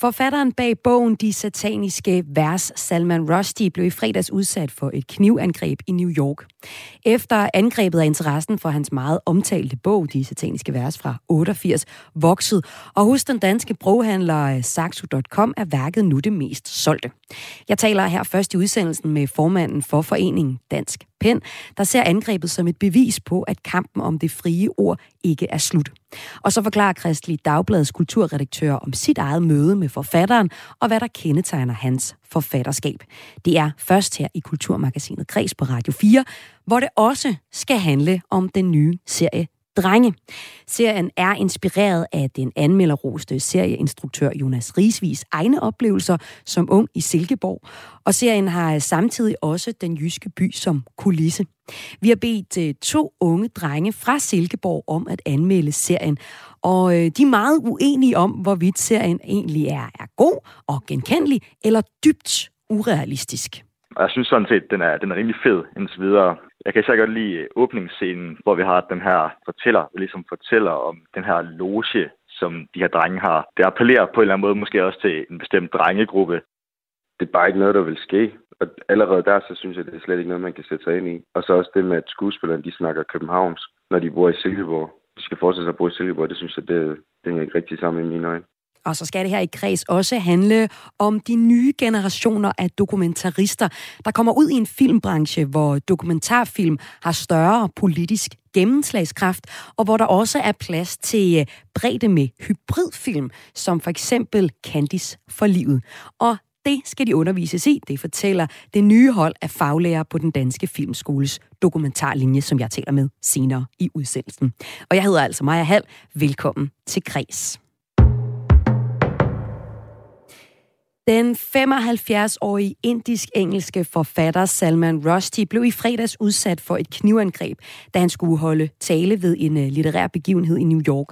Forfatteren bag bogen De Sataniske Vers, Salman Rushdie, blev i fredags udsat for et knivangreb i New York. Efter angrebet af interessen for hans meget omtalte bog, De Sataniske Vers fra 88, vokset, og hos den danske broghandler øh, Saxo.com er værket nu det mest solgte. Jeg taler her først i udsendelsen med formanden for foreningen Dansk Pen, der ser angrebet som et bevis på, at kampen om det frie ord ikke er slut. Og så forklarer Kristelig Dagbladets kulturredaktør om sit eget møde med forfatteren, og hvad der kendetegner hans forfatterskab. Det er først her i Kulturmagasinet Kreds på Radio 4, hvor det også skal handle om den nye serie Drenge. Serien er inspireret af den anmelderroste serieinstruktør Jonas Risvis egne oplevelser som ung i Silkeborg, og serien har samtidig også den jyske by som kulisse. Vi har bedt øh, to unge drenge fra Silkeborg om at anmelde serien, og øh, de er meget uenige om, hvorvidt serien egentlig er, er god og genkendelig eller dybt urealistisk. Jeg synes sådan set, den er, den er rimelig fed indtil videre. Jeg kan især godt lide øh, åbningsscenen, hvor vi har den her fortæller, der ligesom fortæller om den her loge, som de her drenge har. Det appellerer på en eller anden måde måske også til en bestemt drengegruppe. Det er bare ikke noget, der vil ske. Og allerede der, så synes jeg, det er slet ikke noget, man kan sætte sig ind i. Og så også det med, at skuespillerne, de snakker københavnsk, når de bor i Silkeborg. De skal fortsætte sig at bo i Silkeborg, det synes jeg, det, det er ikke rigtig sammen i mine øjne. Og så skal det her i kreds også handle om de nye generationer af dokumentarister, der kommer ud i en filmbranche, hvor dokumentarfilm har større politisk gennemslagskraft, og hvor der også er plads til øh, bredde med hybridfilm, som for eksempel Candice for livet. Og det skal de undervises i, det fortæller det nye hold af faglærer på den danske filmskoles dokumentarlinje, som jeg taler med senere i udsendelsen. Og jeg hedder altså Maja Hall. Velkommen til Kreds. Den 75-årige indisk-engelske forfatter Salman Rushdie blev i fredags udsat for et knivangreb, da han skulle holde tale ved en øh, litterær begivenhed i New York.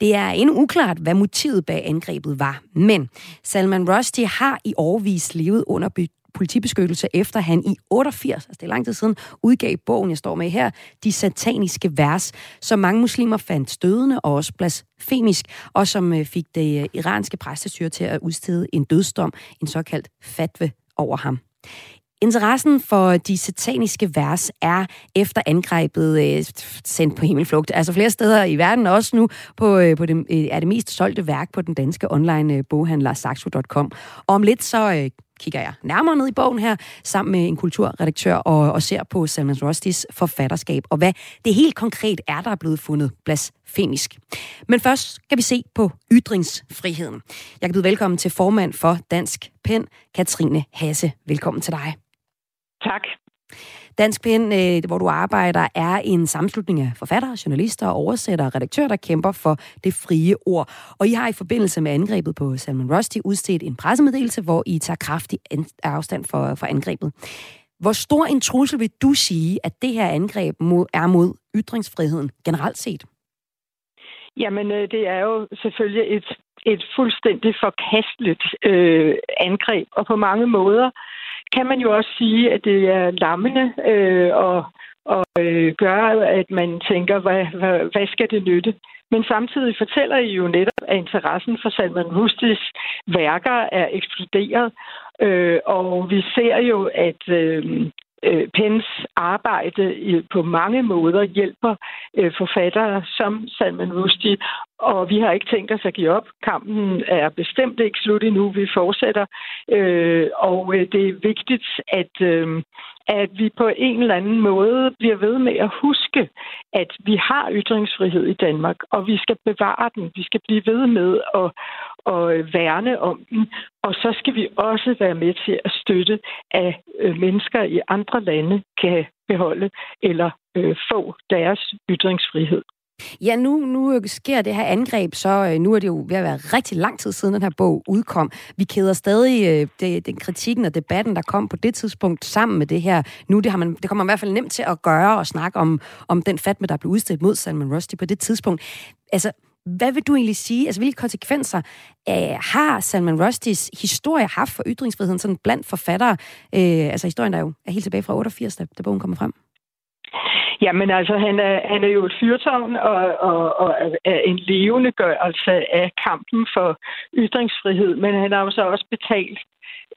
Det er endnu uklart, hvad motivet bag angrebet var, men Salman Rushdie har i årvis levet under politibeskyttelse, efter han i 88, altså det er lang tid siden, udgav bogen, jeg står med her, De Sataniske Vers, som mange muslimer fandt stødende og også blasfemisk, og som øh, fik det øh, iranske præstestyre til at udstede en dødsdom, en såkaldt fatve over ham. Interessen for de sataniske vers er efter angrebet øh, sendt på himmelflugt. Altså flere steder i verden, også nu på, øh, på det, øh, er det mest solgte værk på den danske online øh, boghandler Saxo.com. Og om lidt så øh, kigger jeg nærmere ned i bogen her, sammen med en kulturredaktør, og, og ser på Salman Rustis forfatterskab, og hvad det helt konkret er, der er blevet fundet blasfemisk. Men først skal vi se på ytringsfriheden. Jeg kan byde velkommen til formand for Dansk Pen, Katrine Hasse. Velkommen til dig. Tak. Dansk Pen, øh, hvor du arbejder, er en sammenslutning af forfattere, journalister, oversættere og redaktører, der kæmper for det frie ord. Og I har i forbindelse med angrebet på Salman Rushdie udstedt en pressemeddelelse, hvor I tager kraftig afstand for, for angrebet. Hvor stor en trussel vil du sige, at det her angreb er mod ytringsfriheden generelt set? Jamen, øh, det er jo selvfølgelig et, et fuldstændig forkasteligt øh, angreb, og på mange måder kan man jo også sige, at det er lammende øh, og, og øh, gør, at man tænker, hvad, hvad, hvad skal det nytte? Men samtidig fortæller I jo netop, at interessen for Salman Rushdies værker er eksploderet. Øh, og vi ser jo, at øh, øh Pens arbejde på mange måder hjælper øh, forfattere som Salman Rushdie, og vi har ikke tænkt os at give op. Kampen er bestemt ikke slut endnu. Vi fortsætter, øh, og øh, det er vigtigt, at, øh, at vi på en eller anden måde bliver ved med at huske, at vi har ytringsfrihed i Danmark, og vi skal bevare den. Vi skal blive ved med at, at værne om den, og så skal vi også være med til at støtte, at øh, mennesker i andre lande kan beholde eller øh, få deres ytringsfrihed. Ja, nu, nu øh, sker det her angreb, så øh, nu er det jo ved at være rigtig lang tid siden, den her bog udkom. Vi keder stadig øh, det, den kritikken og debatten, der kom på det tidspunkt sammen med det her. Nu det, har man, det kommer man i hvert fald nemt til at gøre og snakke om, om den fatme, der blev udstedt mod Salman Rushdie på det tidspunkt. Altså, hvad vil du egentlig sige? Altså, hvilke konsekvenser øh, har Salman Rushdies historie haft for ytringsfriheden sådan blandt forfattere? Øh, altså, historien der jo er helt tilbage fra 88, da, da bogen kommer frem. Jamen altså, han er, han er jo et fyrtårn og, og, og er en levende gørelse af kampen for ytringsfrihed, men han har jo så også betalt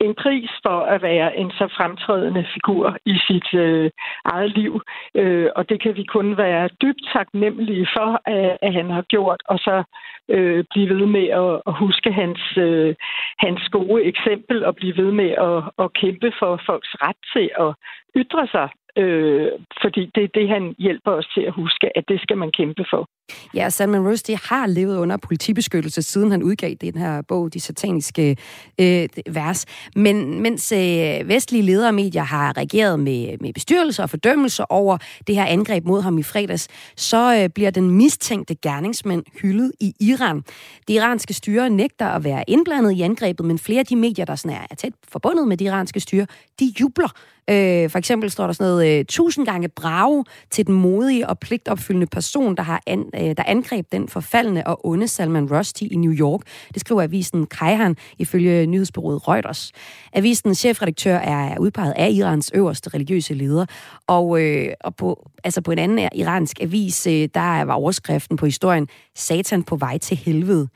en pris for at være en så fremtrædende figur i sit øh, eget liv. Øh, og det kan vi kun være dybt taknemmelige for, at, at han har gjort, og så øh, blive ved med at, at huske hans, øh, hans gode eksempel og blive ved med at, at kæmpe for folks ret til at ytre sig Øh, fordi det er det, han hjælper os til at huske, at det skal man kæmpe for. Ja, Salman Rushdie har levet under politibeskyttelse, siden han udgav den her bog, De Sataniske øh, Vers. Men mens øh, vestlige ledere og medier har reageret med, med bestyrelser og fordømmelser over det her angreb mod ham i fredags, så øh, bliver den mistænkte gerningsmand hyldet i Iran. Det iranske styre nægter at være indblandet i angrebet, men flere af de medier, der sådan er, er tæt forbundet med det iranske styre, de jubler Øh, for eksempel står der sådan noget, øh, tusind gange brave til den modige og pligtopfyldende person, der, har an, øh, der angreb den forfaldende og onde Salman Rushdie i New York. Det skriver avisen Kaihan ifølge nyhedsbyrået Reuters. Avisens chefredaktør er udpeget af Irans øverste religiøse leder, og, øh, og på, altså på en anden iransk avis, øh, der var overskriften på historien, Satan på vej til helvede.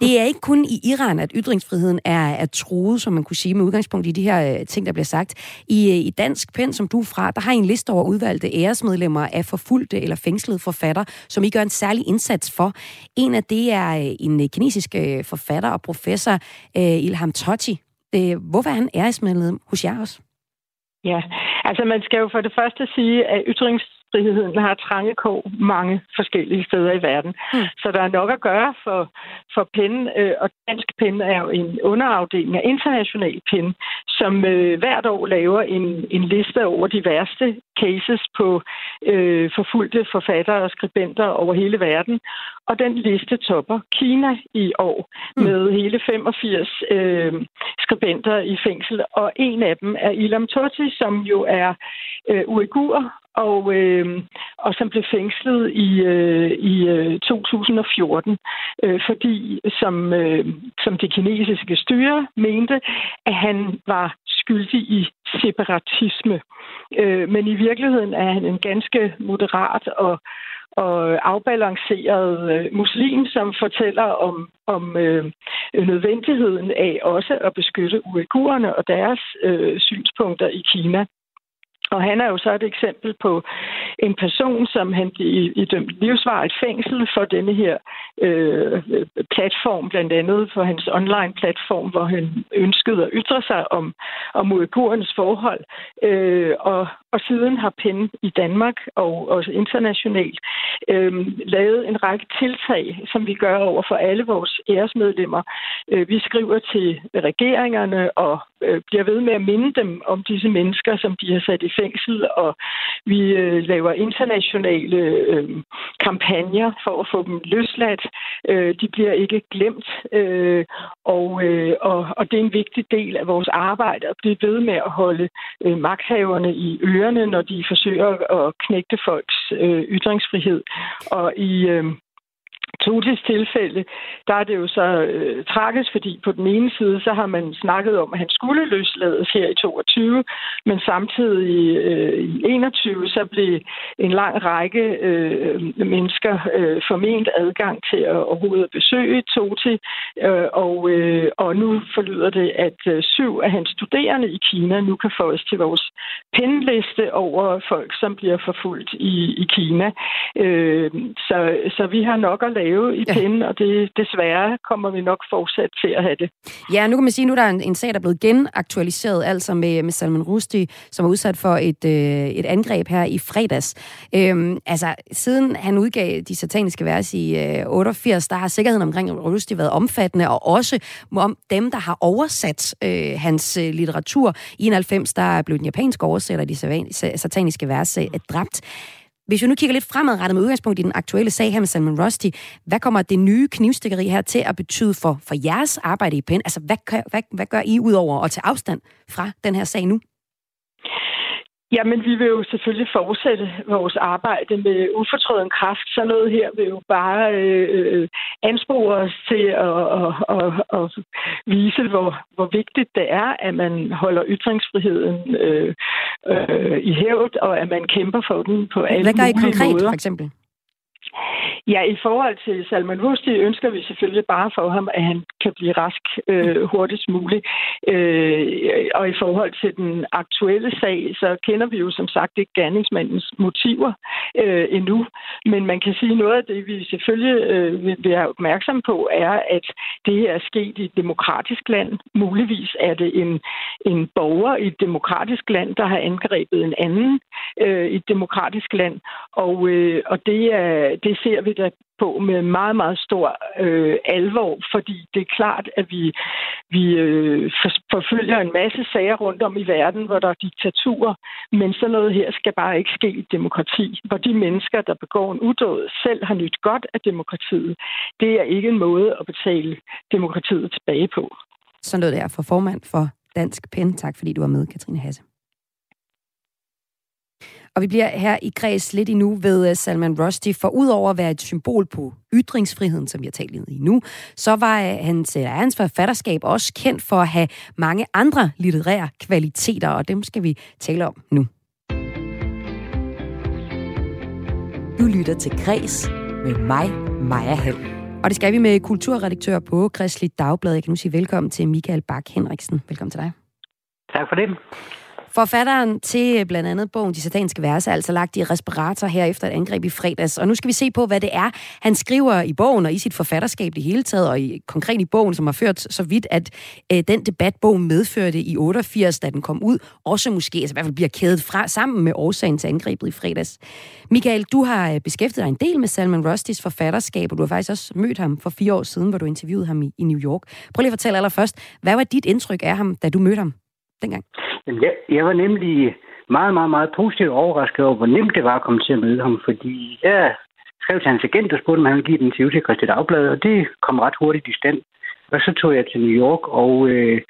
Det er ikke kun i Iran, at ytringsfriheden er, er truet, som man kunne sige, med udgangspunkt i de her øh, ting, der bliver sagt. I, øh, i Dansk Pen, som du er fra, der har I en liste over udvalgte æresmedlemmer af forfulgte eller fængslede forfatter, som I gør en særlig indsats for. En af det er øh, en øh, kinesisk øh, forfatter og professor, Ilham Tohti. Hvorfor er han æresmedlem hos jer også? Ja, altså man skal jo for det første sige, at ytrings friheden har trange kår mange forskellige steder i verden. Mm. Så der er nok at gøre for, for PEN, øh, og Dansk PEN er jo en underafdeling af international PEN, som øh, hvert år laver en, en liste over de værste cases på øh, forfulgte forfattere og skribenter over hele verden. Og den liste topper Kina i år mm. med hele 85 øh, skribenter i fængsel, og en af dem er Ilham Tohti, som jo er øh, uigur og, øh, og som blev fængslet i, øh, i øh, 2014, øh, fordi som, øh, som det kinesiske styre mente, at han var skyldig i separatisme. Øh, men i virkeligheden er han en ganske moderat og og afbalanceret øh, muslim, som fortæller om, om øh, nødvendigheden af også at beskytte uigurerne og deres øh, synspunkter i Kina. Og han er jo så et eksempel på en person, som han i, i dømt livsvarigt fængsel for denne her øh, platform, blandt andet for hans online-platform, hvor han ønskede at ytre sig om, om uigurernes forhold. Øh, og, og siden har PEN i Danmark og også internationalt øh, lavet en række tiltag, som vi gør over for alle vores æresmedlemmer. Øh, vi skriver til regeringerne og øh, bliver ved med at minde dem om disse mennesker, som de har sat i fængsel, og vi øh, laver internationale øh, kampagner for at få dem løsladt. Øh, de bliver ikke glemt, øh, og, øh, og, og det er en vigtig del af vores arbejde at blive ved med at holde øh, magthaverne i ørerne, når de forsøger at knægte folks øh, ytringsfrihed. Og i, øh, Totis tilfælde, der er det jo så øh, tragisk, fordi på den ene side, så har man snakket om, at han skulle løslades her i 22, men samtidig øh, i 21, så blev en lang række øh, mennesker øh, forment adgang til at overhovedet besøge Toti, øh, og, øh, og nu forlyder det, at øh, syv af hans studerende i Kina nu kan få os til vores pindliste over folk, som bliver forfulgt i, i Kina. Øh, så, så vi har nok at lave lave i ja. pinden, og det desværre kommer vi nok fortsat til at have det. Ja, nu kan man sige, at nu der er en, en sag, der er blevet genaktualiseret, altså med, med Salman Rushdie, som var udsat for et, øh, et angreb her i fredags. Øhm, altså, siden han udgav de sataniske vers i øh, 88, der har sikkerheden omkring Rushdie været omfattende, og også om dem, der har oversat øh, hans øh, litteratur. I 91, der blev den japanske oversætter af de sataniske vers øh, dræbt. Hvis vi nu kigger lidt fremadrettet med udgangspunkt i den aktuelle sag her med Salman Rusty, hvad kommer det nye knivstikkeri her til at betyde for, for jeres arbejde i PEN? Altså, hvad, hvad, hvad gør I ud over at tage afstand fra den her sag nu? Jamen, vi vil jo selvfølgelig fortsætte vores arbejde med ufortrøden kraft. Så noget her vil jo bare øh, anspore os til at, at, at, at vise, hvor, hvor vigtigt det er, at man holder ytringsfriheden øh, øh, i hævd, og at man kæmper for den på alle Hvad gør I konkret, måder. for eksempel? Ja, i forhold til Salman Rushdie ønsker vi selvfølgelig bare for ham, at han kan blive rask øh, hurtigst muligt. Øh, og i forhold til den aktuelle sag, så kender vi jo som sagt ikke gerningsmandens motiver øh, endnu. Men man kan sige, noget af det, vi selvfølgelig øh, vil være opmærksom på, er, at det er sket i et demokratisk land. Muligvis er det en, en borger i et demokratisk land, der har angrebet en anden øh, i et demokratisk land. Og, øh, og det, er, det ser vi da på med meget, meget stor øh, alvor, fordi det er klart, at vi, vi øh, forfølger en masse sager rundt om i verden, hvor der er diktaturer, men sådan noget her skal bare ikke ske i demokrati, hvor de mennesker, der begår en udåd, selv har nyt godt af demokratiet. Det er ikke en måde at betale demokratiet tilbage på. Sådan noget der for formand for Dansk Pen. Tak fordi du var med, Katrine Hasse. Og vi bliver her i kreds lidt endnu ved øh, Salman Rushdie, for udover at være et symbol på ytringsfriheden, som vi har talt i nu, så var øh, hans, hans forfatterskab også kendt for at have mange andre litterære kvaliteter, og dem skal vi tale om nu. Du lytter til Græs med mig, Maja Hall. Og det skal vi med kulturredaktør på Kristelig Dagblad. Jeg kan nu sige velkommen til Michael Bak Henriksen. Velkommen til dig. Tak for det. Forfatteren til øh, blandt andet bogen De Satanske Verser er altså lagt i respirator her efter et angreb i fredags. Og nu skal vi se på, hvad det er, han skriver i bogen og i sit forfatterskab det hele taget, og i, konkret i bogen, som har ført så vidt, at øh, den debat, bogen medførte i 88, da den kom ud, også måske, altså i hvert fald bliver kædet fra sammen med årsagen til angrebet i fredags. Michael, du har øh, beskæftiget dig en del med Salman Rustis forfatterskab, og du har faktisk også mødt ham for fire år siden, hvor du interviewede ham i, i New York. Prøv lige at fortælle allerførst, hvad var dit indtryk af ham, da du mødte ham dengang? Jeg, jeg var nemlig meget, meget, meget positivt overrasket over, hvor nemt det var at komme til at møde ham, fordi jeg skrev til hans agent og spurgte, om han ville give den til Christian Dagblad, og det kom ret hurtigt i stand. Og så tog jeg til New York og øh,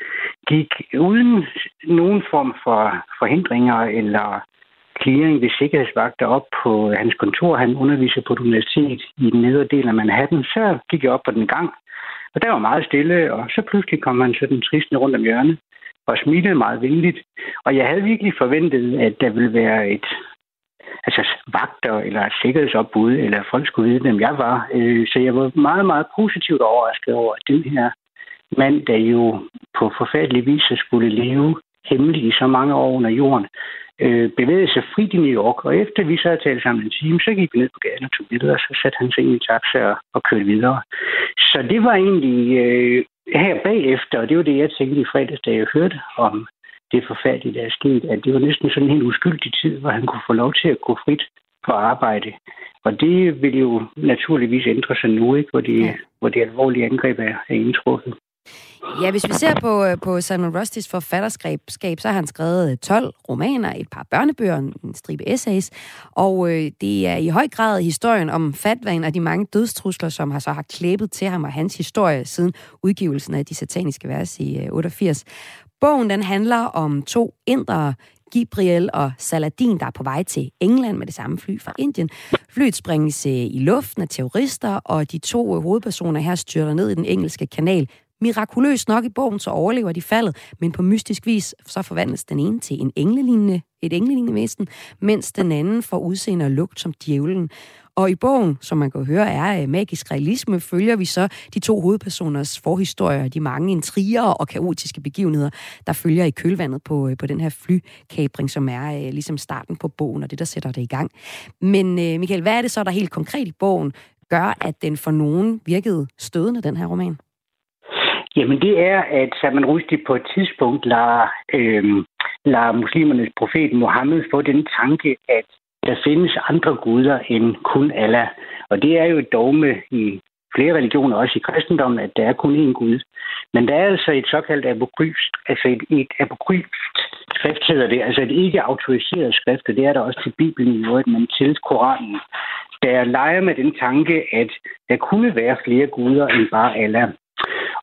gik uden nogen form for forhindringer eller clearing ved sikkerhedsvagter op på hans kontor. Han underviser på et universitet i den nedre del af Manhattan. Så gik jeg op på den gang, og der var meget stille, og så pludselig kom han sådan tristende rundt om hjørnet og smilede meget venligt. Og jeg havde virkelig forventet, at der ville være et altså vagter eller et sikkerhedsopbud, eller folk skulle vide, hvem jeg var. Øh, så jeg var meget, meget positivt overrasket over, at den her mand, der jo på forfærdelig vis skulle leve hemmeligt i så mange år under jorden, øh, bevægede sig frit i New York. Og efter vi så havde talt sammen en time, så gik vi ned på gaden og tog billeder, og så satte han sig ind i taxa og, og kørte videre. Så det var egentlig øh, her bagefter, og det var det, jeg tænkte i fredags, da jeg hørte om det forfærdelige, der er sket, at det var næsten sådan en helt uskyldig tid, hvor han kunne få lov til at gå frit på arbejde. Og det vil jo naturligvis ændre sig nu, ikke? Hvor, det, ja. hvor det alvorlige angreb er, er indtruffet. Ja, hvis vi ser på, øh, på Simon Rushdies forfatterskab, så har han skrevet øh, 12 romaner, et par børnebøger, en stribe essays, og øh, det er i høj grad historien om fatvaen og de mange dødstrusler, som har så har klæbet til ham og hans historie siden udgivelsen af de sataniske vers i øh, 88. Bogen den handler om to indre, Gabriel og Saladin, der er på vej til England med det samme fly fra Indien. Flyet springes øh, i luften af terrorister, og de to hovedpersoner her styrter ned i den engelske kanal Mirakuløst nok i bogen, så overlever de faldet, men på mystisk vis, så forvandles den ene til en englelignende, et englelignende væsen, mens den anden får udseende og lugt som djævlen. Og i bogen, som man kan høre er øh, magisk realisme, følger vi så de to hovedpersoners forhistorier, de mange intriger og kaotiske begivenheder, der følger i kølvandet på, øh, på den her flykabring, som er øh, ligesom starten på bogen og det, der sætter det i gang. Men Michael, hvad er det så, der helt konkret i bogen gør, at den for nogen virkede stødende, den her roman? Jamen det er, at Salman Rushdie på et tidspunkt lader, øh, lader muslimernes profet Mohammed få den tanke, at der findes andre guder end kun Allah. Og det er jo et dogme i flere religioner, også i kristendommen, at der er kun én Gud. Men der er altså et såkaldt apokryft, altså et, et apokryft skrift hedder det, altså et ikke autoriseret skrift, og det er der også til Bibelen i øvrigt, men til Koranen, der leger med den tanke, at der kunne være flere guder end bare Allah.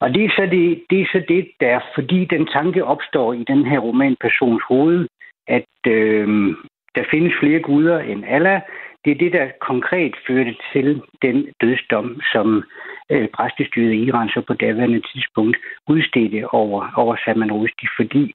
Og det er, så det, det er så det, der, fordi den tanke opstår i den her romanpersons hoved, at øh, der findes flere guder end Allah. Det er det, der konkret førte til den dødsdom, som øh, præstestyret i Iran så på daværende tidspunkt udstedte over, over Salman Rushdie, fordi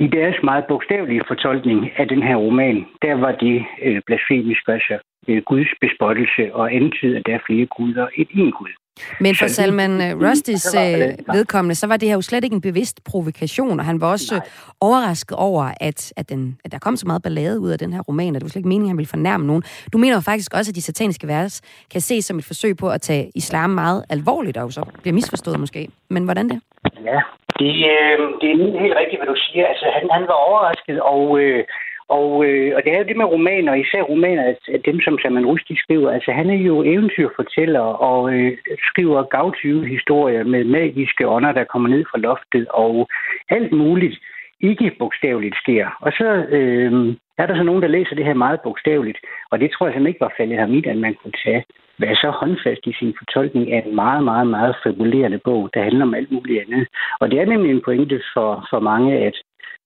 i deres meget bogstavelige fortolkning af den her roman, der var det øh, blasfemisk, altså øh, Guds bespottelse og antyd, at der er flere guder end en Gud. Men for Salman uh, Rustys uh, vedkommende, så var det her jo slet ikke en bevidst provokation, og han var også Nej. overrasket over, at, at, den, at der kom så meget ballade ud af den her roman, og det var slet ikke meningen, at han ville fornærme nogen. Du mener jo faktisk også, at de sataniske vers kan ses som et forsøg på at tage islam meget alvorligt, og så bliver misforstået måske. Men hvordan det? Ja, det, øh, det er helt rigtigt, hvad du siger. Altså, han, han var overrasket, og... Øh, og, øh, og det er jo det med romaner, især romaner, at, at dem, som Salman Rushdie skriver, altså han er jo eventyrfortæller og øh, skriver gavtyve historier med magiske ånder, der kommer ned fra loftet, og alt muligt ikke bogstaveligt sker. Og så øh, er der så nogen, der læser det her meget bogstaveligt, og det tror jeg simpelthen ikke var faldet ham i, at man kunne tage, være så håndfast i sin fortolkning af en meget, meget, meget fabulerende bog, der handler om alt muligt andet. Og det er nemlig en pointe for, for mange, at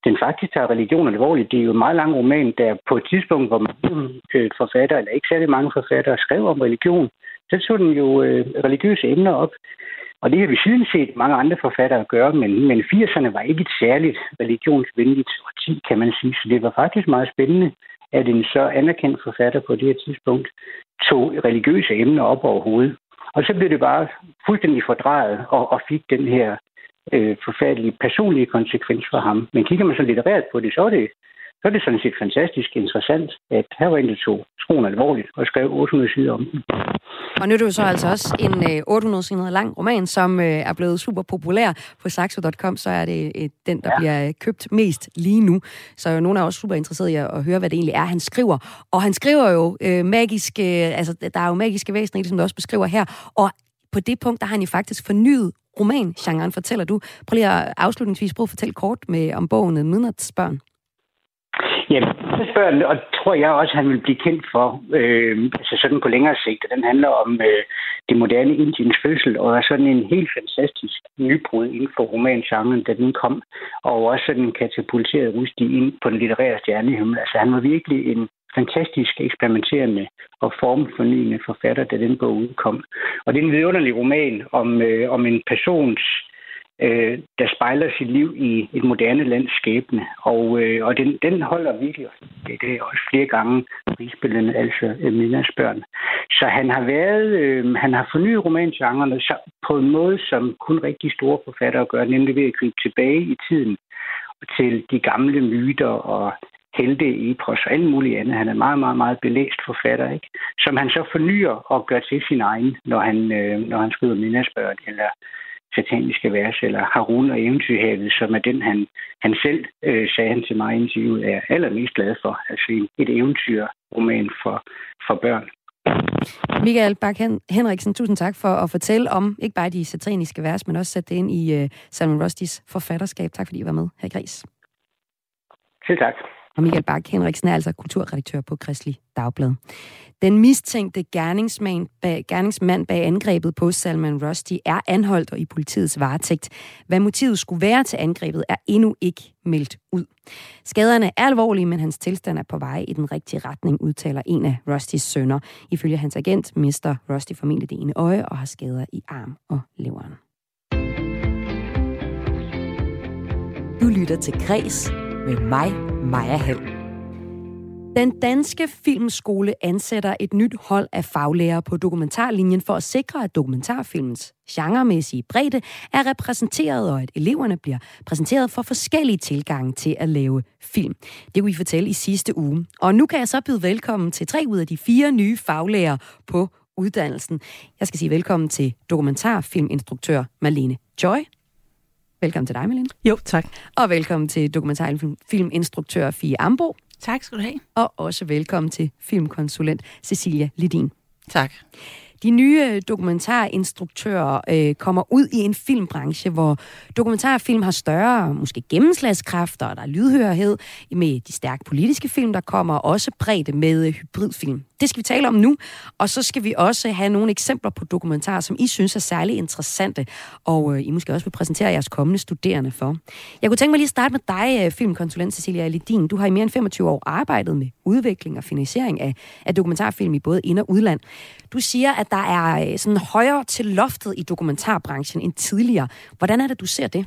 den faktisk tager religion alvorligt. Det er jo en meget lang roman, der på et tidspunkt, hvor mange øh, forfatter, eller ikke særlig mange forfattere, skrev om religion, så tog den jo øh, religiøse emner op. Og det har vi siden set mange andre forfattere gøre, men, men 80'erne var ikke et særligt religionsvenligt årti, kan man sige. Så det var faktisk meget spændende, at en så anerkendt forfatter på det her tidspunkt tog religiøse emner op overhovedet. Og så blev det bare fuldstændig fordrejet og, og fik den her øh, forfærdelige personlige konsekvens for ham. Men kigger man så litterært på det, så er det, så er det sådan set fantastisk interessant, at her var en, der tog skoen alvorligt og skrev 800 sider om den. Og nu er det jo så altså også en 800 øh, sider lang roman, som øh, er blevet super populær på saxo.com, så er det øh, den, der ja. bliver købt mest lige nu. Så nogle er også super interesserede i at høre, hvad det egentlig er, han skriver. Og han skriver jo øh, magiske, altså der er jo magiske væsener, ligesom du også beskriver her, og på det punkt, der har han jo faktisk fornyet romangenren, fortæller du. Prøv lige at afslutningsvis prøve at fortælle kort med, om bogen øh, Midnatsbørn. Ja, Midnatsbørn, og tror jeg også, han vil blive kendt for, øh, altså sådan på længere sigt. Den handler om øh, det moderne Indiens fødsel, og er sådan en helt fantastisk nybrud inden for romangenren, da den kom, og også sådan katapulteret Rustig ind på den litterære stjernehimmel. Altså han var virkelig en fantastisk eksperimenterende og formfornyende forfatter, da den bog udkom. Og det er en vidunderlig roman om, øh, om en persons, øh, der spejler sit liv i et moderne lands skæbne. Og, øh, og den, den holder virkelig, det, det er også flere gange prisbillende, altså øh, Minas børn. Så han har været, øh, han har fornyet romangenrerne på en måde, som kun rigtig store forfattere gør, nemlig ved at gribe tilbage i tiden til de gamle myter og helte epos og alt muligt andet. Han er meget, meget, meget belæst forfatter, ikke? som han så fornyer og gør til sin egen, når han, øh, når han skriver Minnasbørn eller sataniske vers, eller Harun og Eventyrhavet, som er den, han, han selv øh, sagde han til mig i interviewet, er allermest glad for. Altså et eventyrroman for, for børn. Michael Bak Henriksen, tusind tak for at fortælle om ikke bare de sataniske vers, men også sætte det ind i uh, Salman Rustys forfatterskab. Tak fordi I var med her i Gris. Selv tak. Og Michael Bak Henriksen er altså kulturredaktør på Kristelig Dagblad. Den mistænkte gerningsmand bag, gerningsmand bag angrebet på Salman Rushdie er anholdt og i politiets varetægt. Hvad motivet skulle være til angrebet er endnu ikke meldt ud. Skaderne er alvorlige, men hans tilstand er på vej i den rigtige retning, udtaler en af Rusties sønner. Ifølge hans agent mister Rusty formentlig det ene øje og har skader i arm og leveren. Du lytter til Græs med mig, Maja Hall. Den danske filmskole ansætter et nyt hold af faglærere på dokumentarlinjen for at sikre, at dokumentarfilmens genremæssige bredde er repræsenteret, og at eleverne bliver præsenteret for forskellige tilgange til at lave film. Det kunne vi fortælle i sidste uge. Og nu kan jeg så byde velkommen til tre ud af de fire nye faglærere på uddannelsen. Jeg skal sige velkommen til dokumentarfilminstruktør Malene Joy. Velkommen til dig, Malene. Jo, tak. Og velkommen til dokumentarfilminstruktør Fie Ambo. Tak skal du have. Og også velkommen til filmkonsulent Cecilia Lidin. Tak. De nye dokumentarinstruktører øh, kommer ud i en filmbranche, hvor dokumentarfilm har større, måske gennemslagskræfter, og der er lydhørhed med de stærke politiske film, der kommer også bredt med hybridfilm. Det skal vi tale om nu, og så skal vi også have nogle eksempler på dokumentarer, som I synes er særlig interessante, og øh, I måske også vil præsentere jeres kommende studerende for. Jeg kunne tænke mig lige at starte med dig, øh, filmkonsulent Cecilia Lidin. Du har i mere end 25 år arbejdet med udvikling og finansiering af, af dokumentarfilm i både ind- og udland. Du siger, at der er øh, sådan højere til loftet i dokumentarbranchen end tidligere. Hvordan er det, du ser det?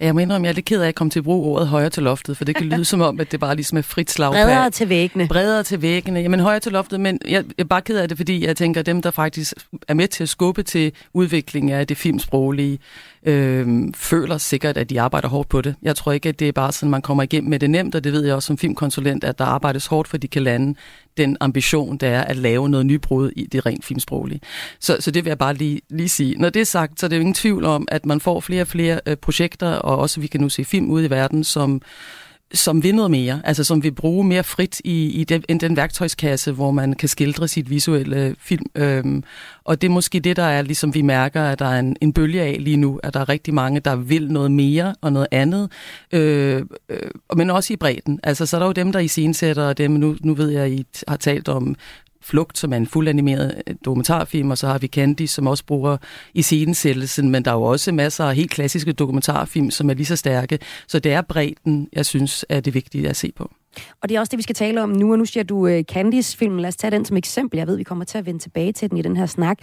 Jeg mener, om jeg er lidt ked af at komme til at bruge ordet højere til loftet, for det kan lyde som om, at det bare ligesom er frit slag. Bredere til væggene. Bredere til væggene. Jamen højere til loftet, men jeg, jeg er bare ked af det, fordi jeg tænker, at dem, der faktisk er med til at skubbe til udviklingen af det filmsproglige, øh, føler sikkert, at de arbejder hårdt på det. Jeg tror ikke, at det er bare sådan, man kommer igennem med det nemt, og det ved jeg også som filmkonsulent, at der arbejdes hårdt, for de kan lande den ambition, der er at lave noget nybrud i det rent filmsproglige. Så, så det vil jeg bare lige, lige sige. Når det er sagt, så er det jo ingen tvivl om, at man får flere og flere øh, projekter, og også vi kan nu se film ude i verden, som som vil noget mere, altså som vil bruge mere frit i, i den, end den værktøjskasse, hvor man kan skildre sit visuelle film. Øhm, og det er måske det, der er, ligesom vi mærker, at der er en, en bølge af lige nu, at der er rigtig mange, der vil noget mere og noget andet, øh, øh, men også i bredden. Altså, så er der jo dem, der i scenesætter, og dem, nu, nu ved jeg, I har talt om Flugt, som er en fuldanimeret øh, dokumentarfilm, og så har vi Candy, som også bruger i scenesættelsen, men der er jo også masser af helt klassiske dokumentarfilm, som er lige så stærke. Så det er bredden, jeg synes, er det vigtige at se på. Og det er også det, vi skal tale om nu, og nu siger du øh, uh, Candice-filmen. Lad os tage den som eksempel. Jeg ved, vi kommer til at vende tilbage til den i den her snak.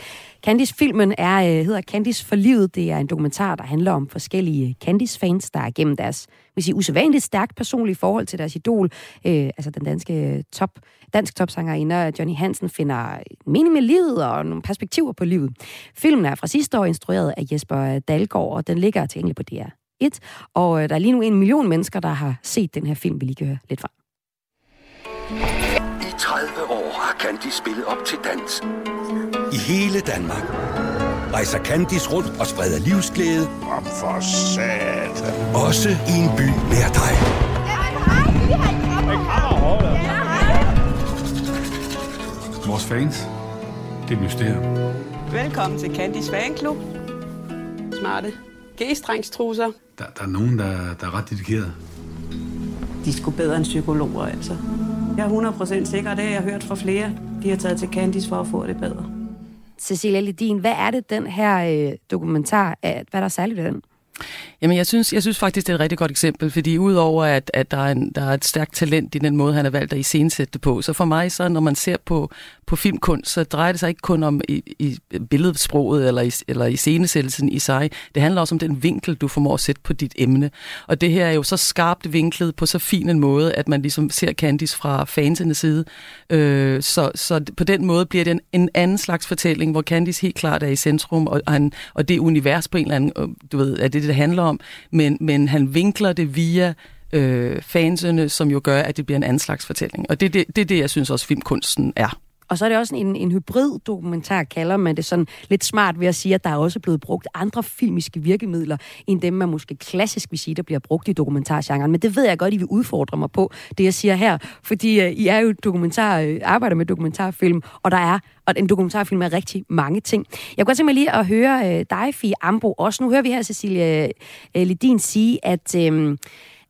Candice-filmen er, uh, hedder Candice for livet. Det er en dokumentar, der handler om forskellige Candice-fans, der er gennem deres vil sige, usædvanligt stærkt personlige forhold til deres idol, Øh, altså den danske øh, top, dansk topsangerinde Johnny Hansen, finder mening med livet og nogle perspektiver på livet. Filmen er fra sidste år instrueret af Jesper Dalgaard, og den ligger tilgængelig på DR 1, og øh, der er lige nu en million mennesker, der har set den her film, vi lige kan høre lidt fra. I 30 år har Candy spillet op til dans. I hele Danmark rejser Candice rundt og spreder livsglæde. Om for satan. Også i en by nær dig. Vores fans, det er mysterium. Velkommen til Candice Fanklub. Smarte G-strengstrusser. Der, der er nogen, der, der er ret dedikeret. De skulle bedre end psykologer, altså. Jeg er 100% sikker, det har jeg hørt fra flere. De har taget til Candice for at få det bedre. Cecilia Ledin, hvad er det, den her øh, dokumentar, hvad er der særligt ved den? Jamen, jeg synes, jeg synes faktisk, det er et rigtig godt eksempel, fordi udover at, at der, er en, der er et stærkt talent i den måde, han har valgt at iscenesætte det på, så for mig, så når man ser på, på filmkunst, så drejer det sig ikke kun om i, i billedsproget eller i, eller i scenesættelsen i sig. Det handler også om den vinkel, du formår at sætte på dit emne. Og det her er jo så skarpt vinklet på så fin en måde, at man ligesom ser Candice fra fansenes side. Øh, så, så på den måde bliver det en, en anden slags fortælling, hvor Candice helt klart er i centrum, og, han, og det univers på en eller anden, øh, du ved, er det, det handler om, men, men han vinkler det via øh, fansene, som jo gør, at det bliver en anden slags fortælling. Og det er det, det, det, jeg synes også filmkunsten er. Og så er det også en, en hybrid-dokumentar, kalder man det sådan lidt smart ved at sige, at der er også blevet brugt andre filmiske virkemidler, end dem, man måske klassisk vil sige, der bliver brugt i dokumentargenren. Men det ved jeg godt, I vil udfordre mig på, det jeg siger her. Fordi uh, I er jo dokumentar, uh, arbejder med dokumentarfilm, og der er og en dokumentarfilm er rigtig mange ting. Jeg kunne godt tænke mig lige at høre uh, dig, Fie Ambo, også. Nu hører vi her Cecilia uh, Lidin sige, at... Uh,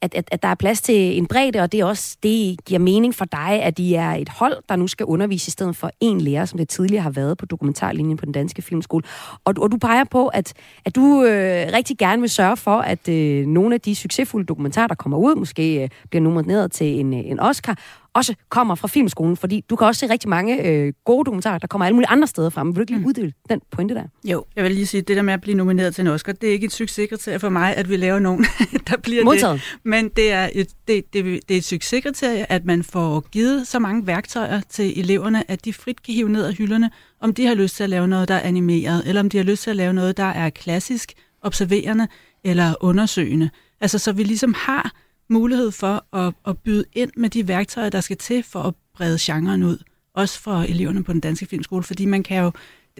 at, at, at der er plads til en bredde, og det er også det giver mening for dig, at I er et hold, der nu skal undervise i stedet for en lærer, som det tidligere har været på dokumentarlinjen på den danske filmskole. Og, og du peger på, at, at du øh, rigtig gerne vil sørge for, at øh, nogle af de succesfulde dokumentarer, der kommer ud, måske øh, bliver nomineret til en, øh, en Oscar, også kommer fra filmskolen, fordi du kan også se rigtig mange øh, gode dokumentarer, der kommer alle mulige andre steder fra. Vil du ikke lige mm. uddele den pointe der? Jo, jeg vil lige sige, at det der med at blive nomineret til en Oscar, det er ikke et succeskriterie for mig, at vi laver nogen, der bliver Modtaget. det. Men det er, et, det, det, det er et succeskriterie, at man får givet så mange værktøjer til eleverne, at de frit kan hive ned af hylderne, om de har lyst til at lave noget, der er animeret, eller om de har lyst til at lave noget, der er klassisk, observerende eller undersøgende. Altså, så vi ligesom har mulighed for at, at byde ind med de værktøjer, der skal til for at brede genren ud. Også for eleverne på den danske filmskole, fordi man kan jo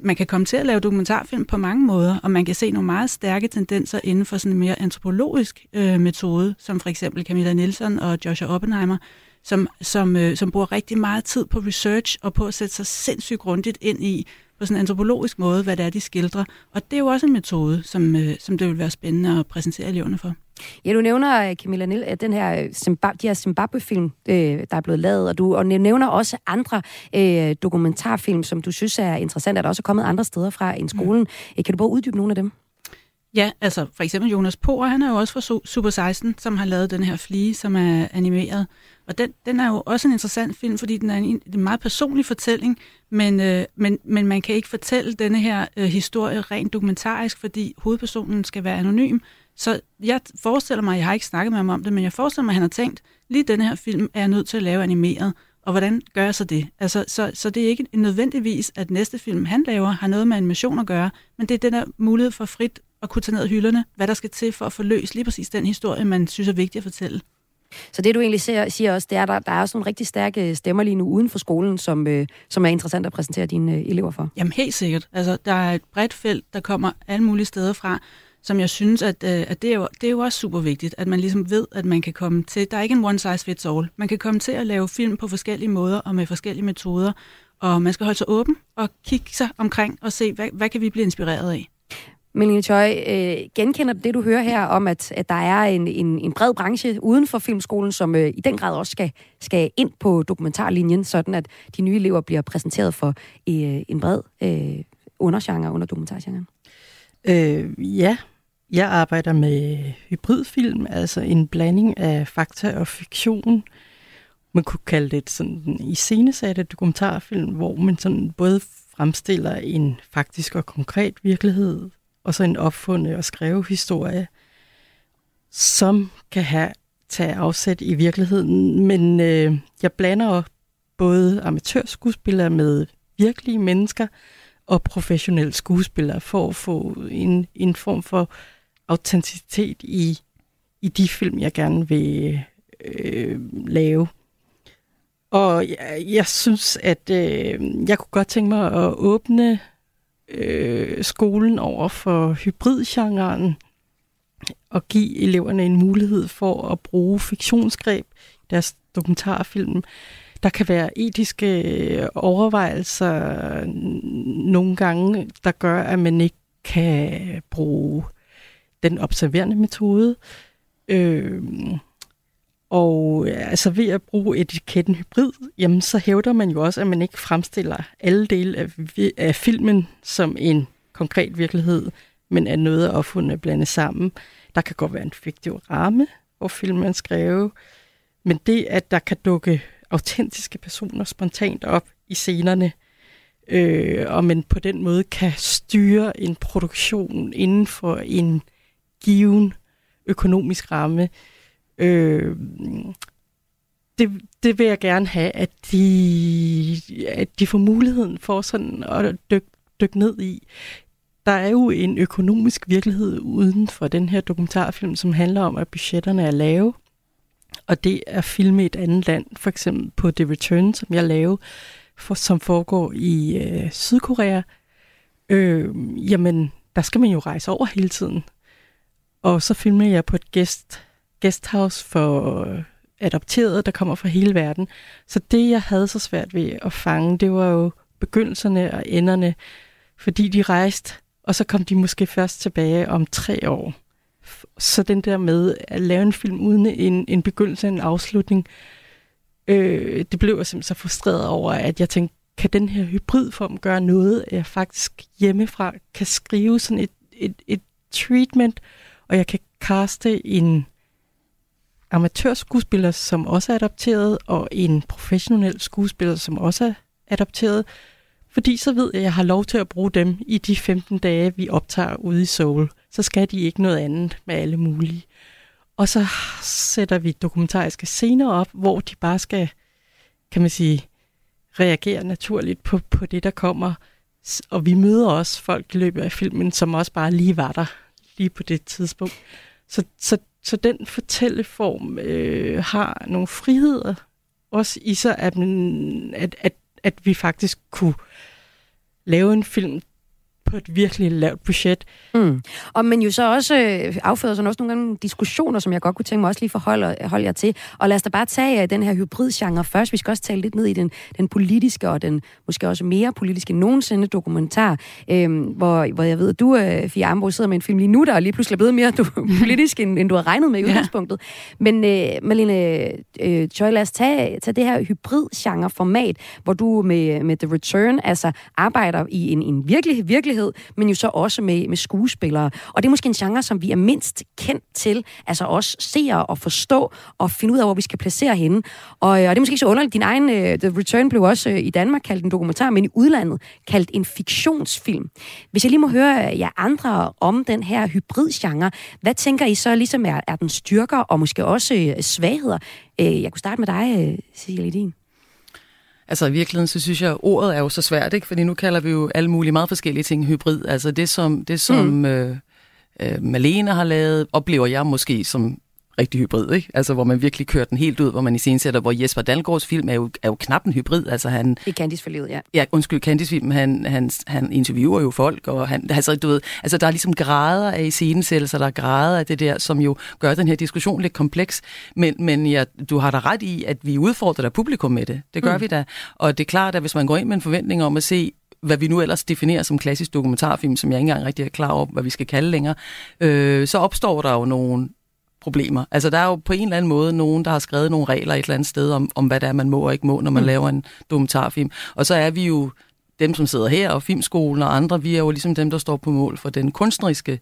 man kan komme til at lave dokumentarfilm på mange måder, og man kan se nogle meget stærke tendenser inden for sådan en mere antropologisk øh, metode, som for eksempel Camilla Nielsen og Joshua Oppenheimer, som, som, øh, som bruger rigtig meget tid på research og på at sætte sig sindssygt grundigt ind i, på sådan en antropologisk måde, hvad det er, de skildrer. Og det er jo også en metode, som, øh, som det vil være spændende at præsentere eleverne for. Ja, du nævner, Camilla Niel, den her Zimbabwe, de her Zimbabwe-film, øh, der er blevet lavet, og du og nævner også andre øh, dokumentarfilm, som du synes er interessant, at der også er kommet andre steder fra en skolen. Mm. Kan du bare uddybe nogle af dem? Ja, altså for eksempel Jonas Poer, han er jo også fra Super 16, som har lavet den her flie, som er animeret. Og den, den er jo også en interessant film, fordi den er en, en meget personlig fortælling, men, øh, men, men man kan ikke fortælle denne her øh, historie rent dokumentarisk, fordi hovedpersonen skal være anonym, Så jeg forestiller mig, jeg har ikke snakket med ham om det, men jeg forestiller mig, at han har tænkt, lige den her film er jeg nødt til at lave animeret, og hvordan gør jeg så det? Altså, så, så det er ikke nødvendigvis, at næste film, han laver, har noget med animation at gøre, men det er den der mulighed for frit at kunne tage ned af hylderne, hvad der skal til for at forløse lige præcis den historie, man synes er vigtig at fortælle. Så det, du egentlig ser, siger også, det er, at der, der er også nogle rigtig stærke stemmer lige nu uden for skolen, som, øh, som er interessant at præsentere dine øh, elever for. Jamen helt sikkert. Altså, der er et bredt felt, der kommer alle mulige steder fra, som jeg synes, at, øh, at det, er jo, det er jo også super vigtigt, at man ligesom ved, at man kan komme til, der er ikke en one size fits all. Man kan komme til at lave film på forskellige måder og med forskellige metoder, og man skal holde sig åben og kigge sig omkring og se, hvad, hvad kan vi blive inspireret af. Melanie Choi, øh, genkender det, du hører her om, at, at der er en, en, en bred branche uden for filmskolen, som øh, i den grad også skal, skal ind på dokumentarlinjen, sådan at de nye elever bliver præsenteret for øh, en bred øh, undergenre under dokumentargenren? Øh, ja, jeg arbejder med hybridfilm, altså en blanding af fakta og fiktion. Man kunne kalde det sådan en iscenesatte dokumentarfilm, hvor man sådan både fremstiller en faktisk og konkret virkelighed, og så en opfundet og skrevet historie, som kan have tage afsæt i virkeligheden. Men øh, jeg blander både amatørskuespillere med virkelige mennesker og professionelle skuespillere for at få en, en form for autenticitet i, i de film, jeg gerne vil øh, lave. Og jeg, jeg synes, at øh, jeg kunne godt tænke mig at åbne øh, skolen over for hybridgenren og give eleverne en mulighed for at bruge fiktionsgreb i deres dokumentarfilm. Der kan være etiske øh, overvejelser nogle gange, der gør, at man ikke kan bruge den observerende metode. Øhm, øh, og altså ved at bruge etiketten hybrid, jamen så hævder man jo også, at man ikke fremstiller alle dele af, af filmen som en konkret virkelighed, men at noget af opfundet blandet sammen. Der kan godt være en fiktiv ramme, hvor filmen er skrevet, men det, at der kan dukke autentiske personer spontant op i scenerne, øh, og man på den måde kan styre en produktion inden for en given økonomisk ramme, øh, det, det vil jeg gerne have, at de, at de får muligheden for sådan at dykke dyk ned i. Der er jo en økonomisk virkelighed uden for den her dokumentarfilm, som handler om, at budgetterne er lave, og det er filmet i et andet land, for eksempel på The Return, som jeg lavede, for, som foregår i øh, Sydkorea. Øh, jamen, der skal man jo rejse over hele tiden. Og så filmede jeg på et guest, guesthouse for øh, adopterede, der kommer fra hele verden. Så det, jeg havde så svært ved at fange, det var jo begyndelserne og enderne, fordi de rejste, og så kom de måske først tilbage om tre år. Så den der med at lave en film uden en, en begyndelse og en afslutning, øh, det blev jeg simpelthen så frustreret over, at jeg tænkte, kan den her hybridform gøre noget, at jeg faktisk hjemmefra kan skrive sådan et, et, et treatment, og jeg kan kaste en amatørskuespiller, som også er adopteret, og en professionel skuespiller, som også er adopteret. Fordi så ved jeg, at jeg har lov til at bruge dem i de 15 dage, vi optager ude i Seoul. Så skal de ikke noget andet med alle mulige. Og så sætter vi dokumentariske scener op, hvor de bare skal, kan man sige, reagere naturligt på, på det, der kommer. Og vi møder også folk i løbet af filmen, som også bare lige var der lige på det tidspunkt. Så, så, så den fortælleform øh, har nogle friheder også i sig, at, at, at, at vi faktisk kunne lave en film, på et virkelig lavt budget. Mm. Og men jo så også øh, afføder sådan også nogle gange diskussioner, som jeg godt kunne tænke mig også lige forholde holde jer til. Og lad os da bare tage uh, den her hybridgenre først. Vi skal også tale lidt ned i den, den politiske og den måske også mere politiske nogensinde dokumentar, øh, hvor, hvor jeg ved, at du, uh, Fia Ambo, sidder med en film lige nu, der er lige pludselig er blevet mere du, politisk, end, end du har regnet med i ja. udgangspunktet. Men uh, Malene uh, Choi, lad os tage, tage det her hybridgenre-format, hvor du med, med The Return altså arbejder i en, en virkelig, virkelig personlighed, men jo så også med, med skuespillere. Og det er måske en genre, som vi er mindst kendt til, altså også se og forstå og finde ud af, hvor vi skal placere hende. Og, øh, og det er måske ikke så underligt. Din egen uh, The Return blev også uh, i Danmark kaldt en dokumentar, men i udlandet kaldt en fiktionsfilm. Hvis jeg lige må høre jer andre om den her hybridgenre, hvad tænker I så ligesom er, er den styrker og måske også uh, svagheder? Uh, jeg kunne starte med dig, uh, Cecilie Ledin. Altså i virkeligheden, så synes jeg, at ordet er jo så svært, ikke? Fordi nu kalder vi jo alle mulige meget forskellige ting hybrid. Altså det, som, det, som mm. øh, øh, Malene har lavet, oplever jeg måske som rigtig hybrid, ikke? Altså, hvor man virkelig kører den helt ud, hvor man i scenen sætter, hvor Jesper Dalgaards film er jo, er jo knap en hybrid. Altså, han, I Candice for livet, ja. Ja, undskyld, Candice film, han, han, han interviewer jo folk, og han, altså, du ved, altså, der er ligesom grader af iscenesættelser, der er grader af det der, som jo gør den her diskussion lidt kompleks. Men, men ja, du har da ret i, at vi udfordrer der publikum med det. Det gør mm. vi da. Og det er klart, at hvis man går ind med en forventning om at se hvad vi nu ellers definerer som klassisk dokumentarfilm, som jeg ikke engang rigtig er klar over, hvad vi skal kalde længere, øh, så opstår der jo nogle problemer. Altså der er jo på en eller anden måde nogen, der har skrevet nogle regler et eller andet sted om, om hvad det er, man må og ikke må, når man mm. laver en dokumentarfilm. Og så er vi jo dem, som sidder her, og Filmskolen og andre, vi er jo ligesom dem, der står på mål for den kunstneriske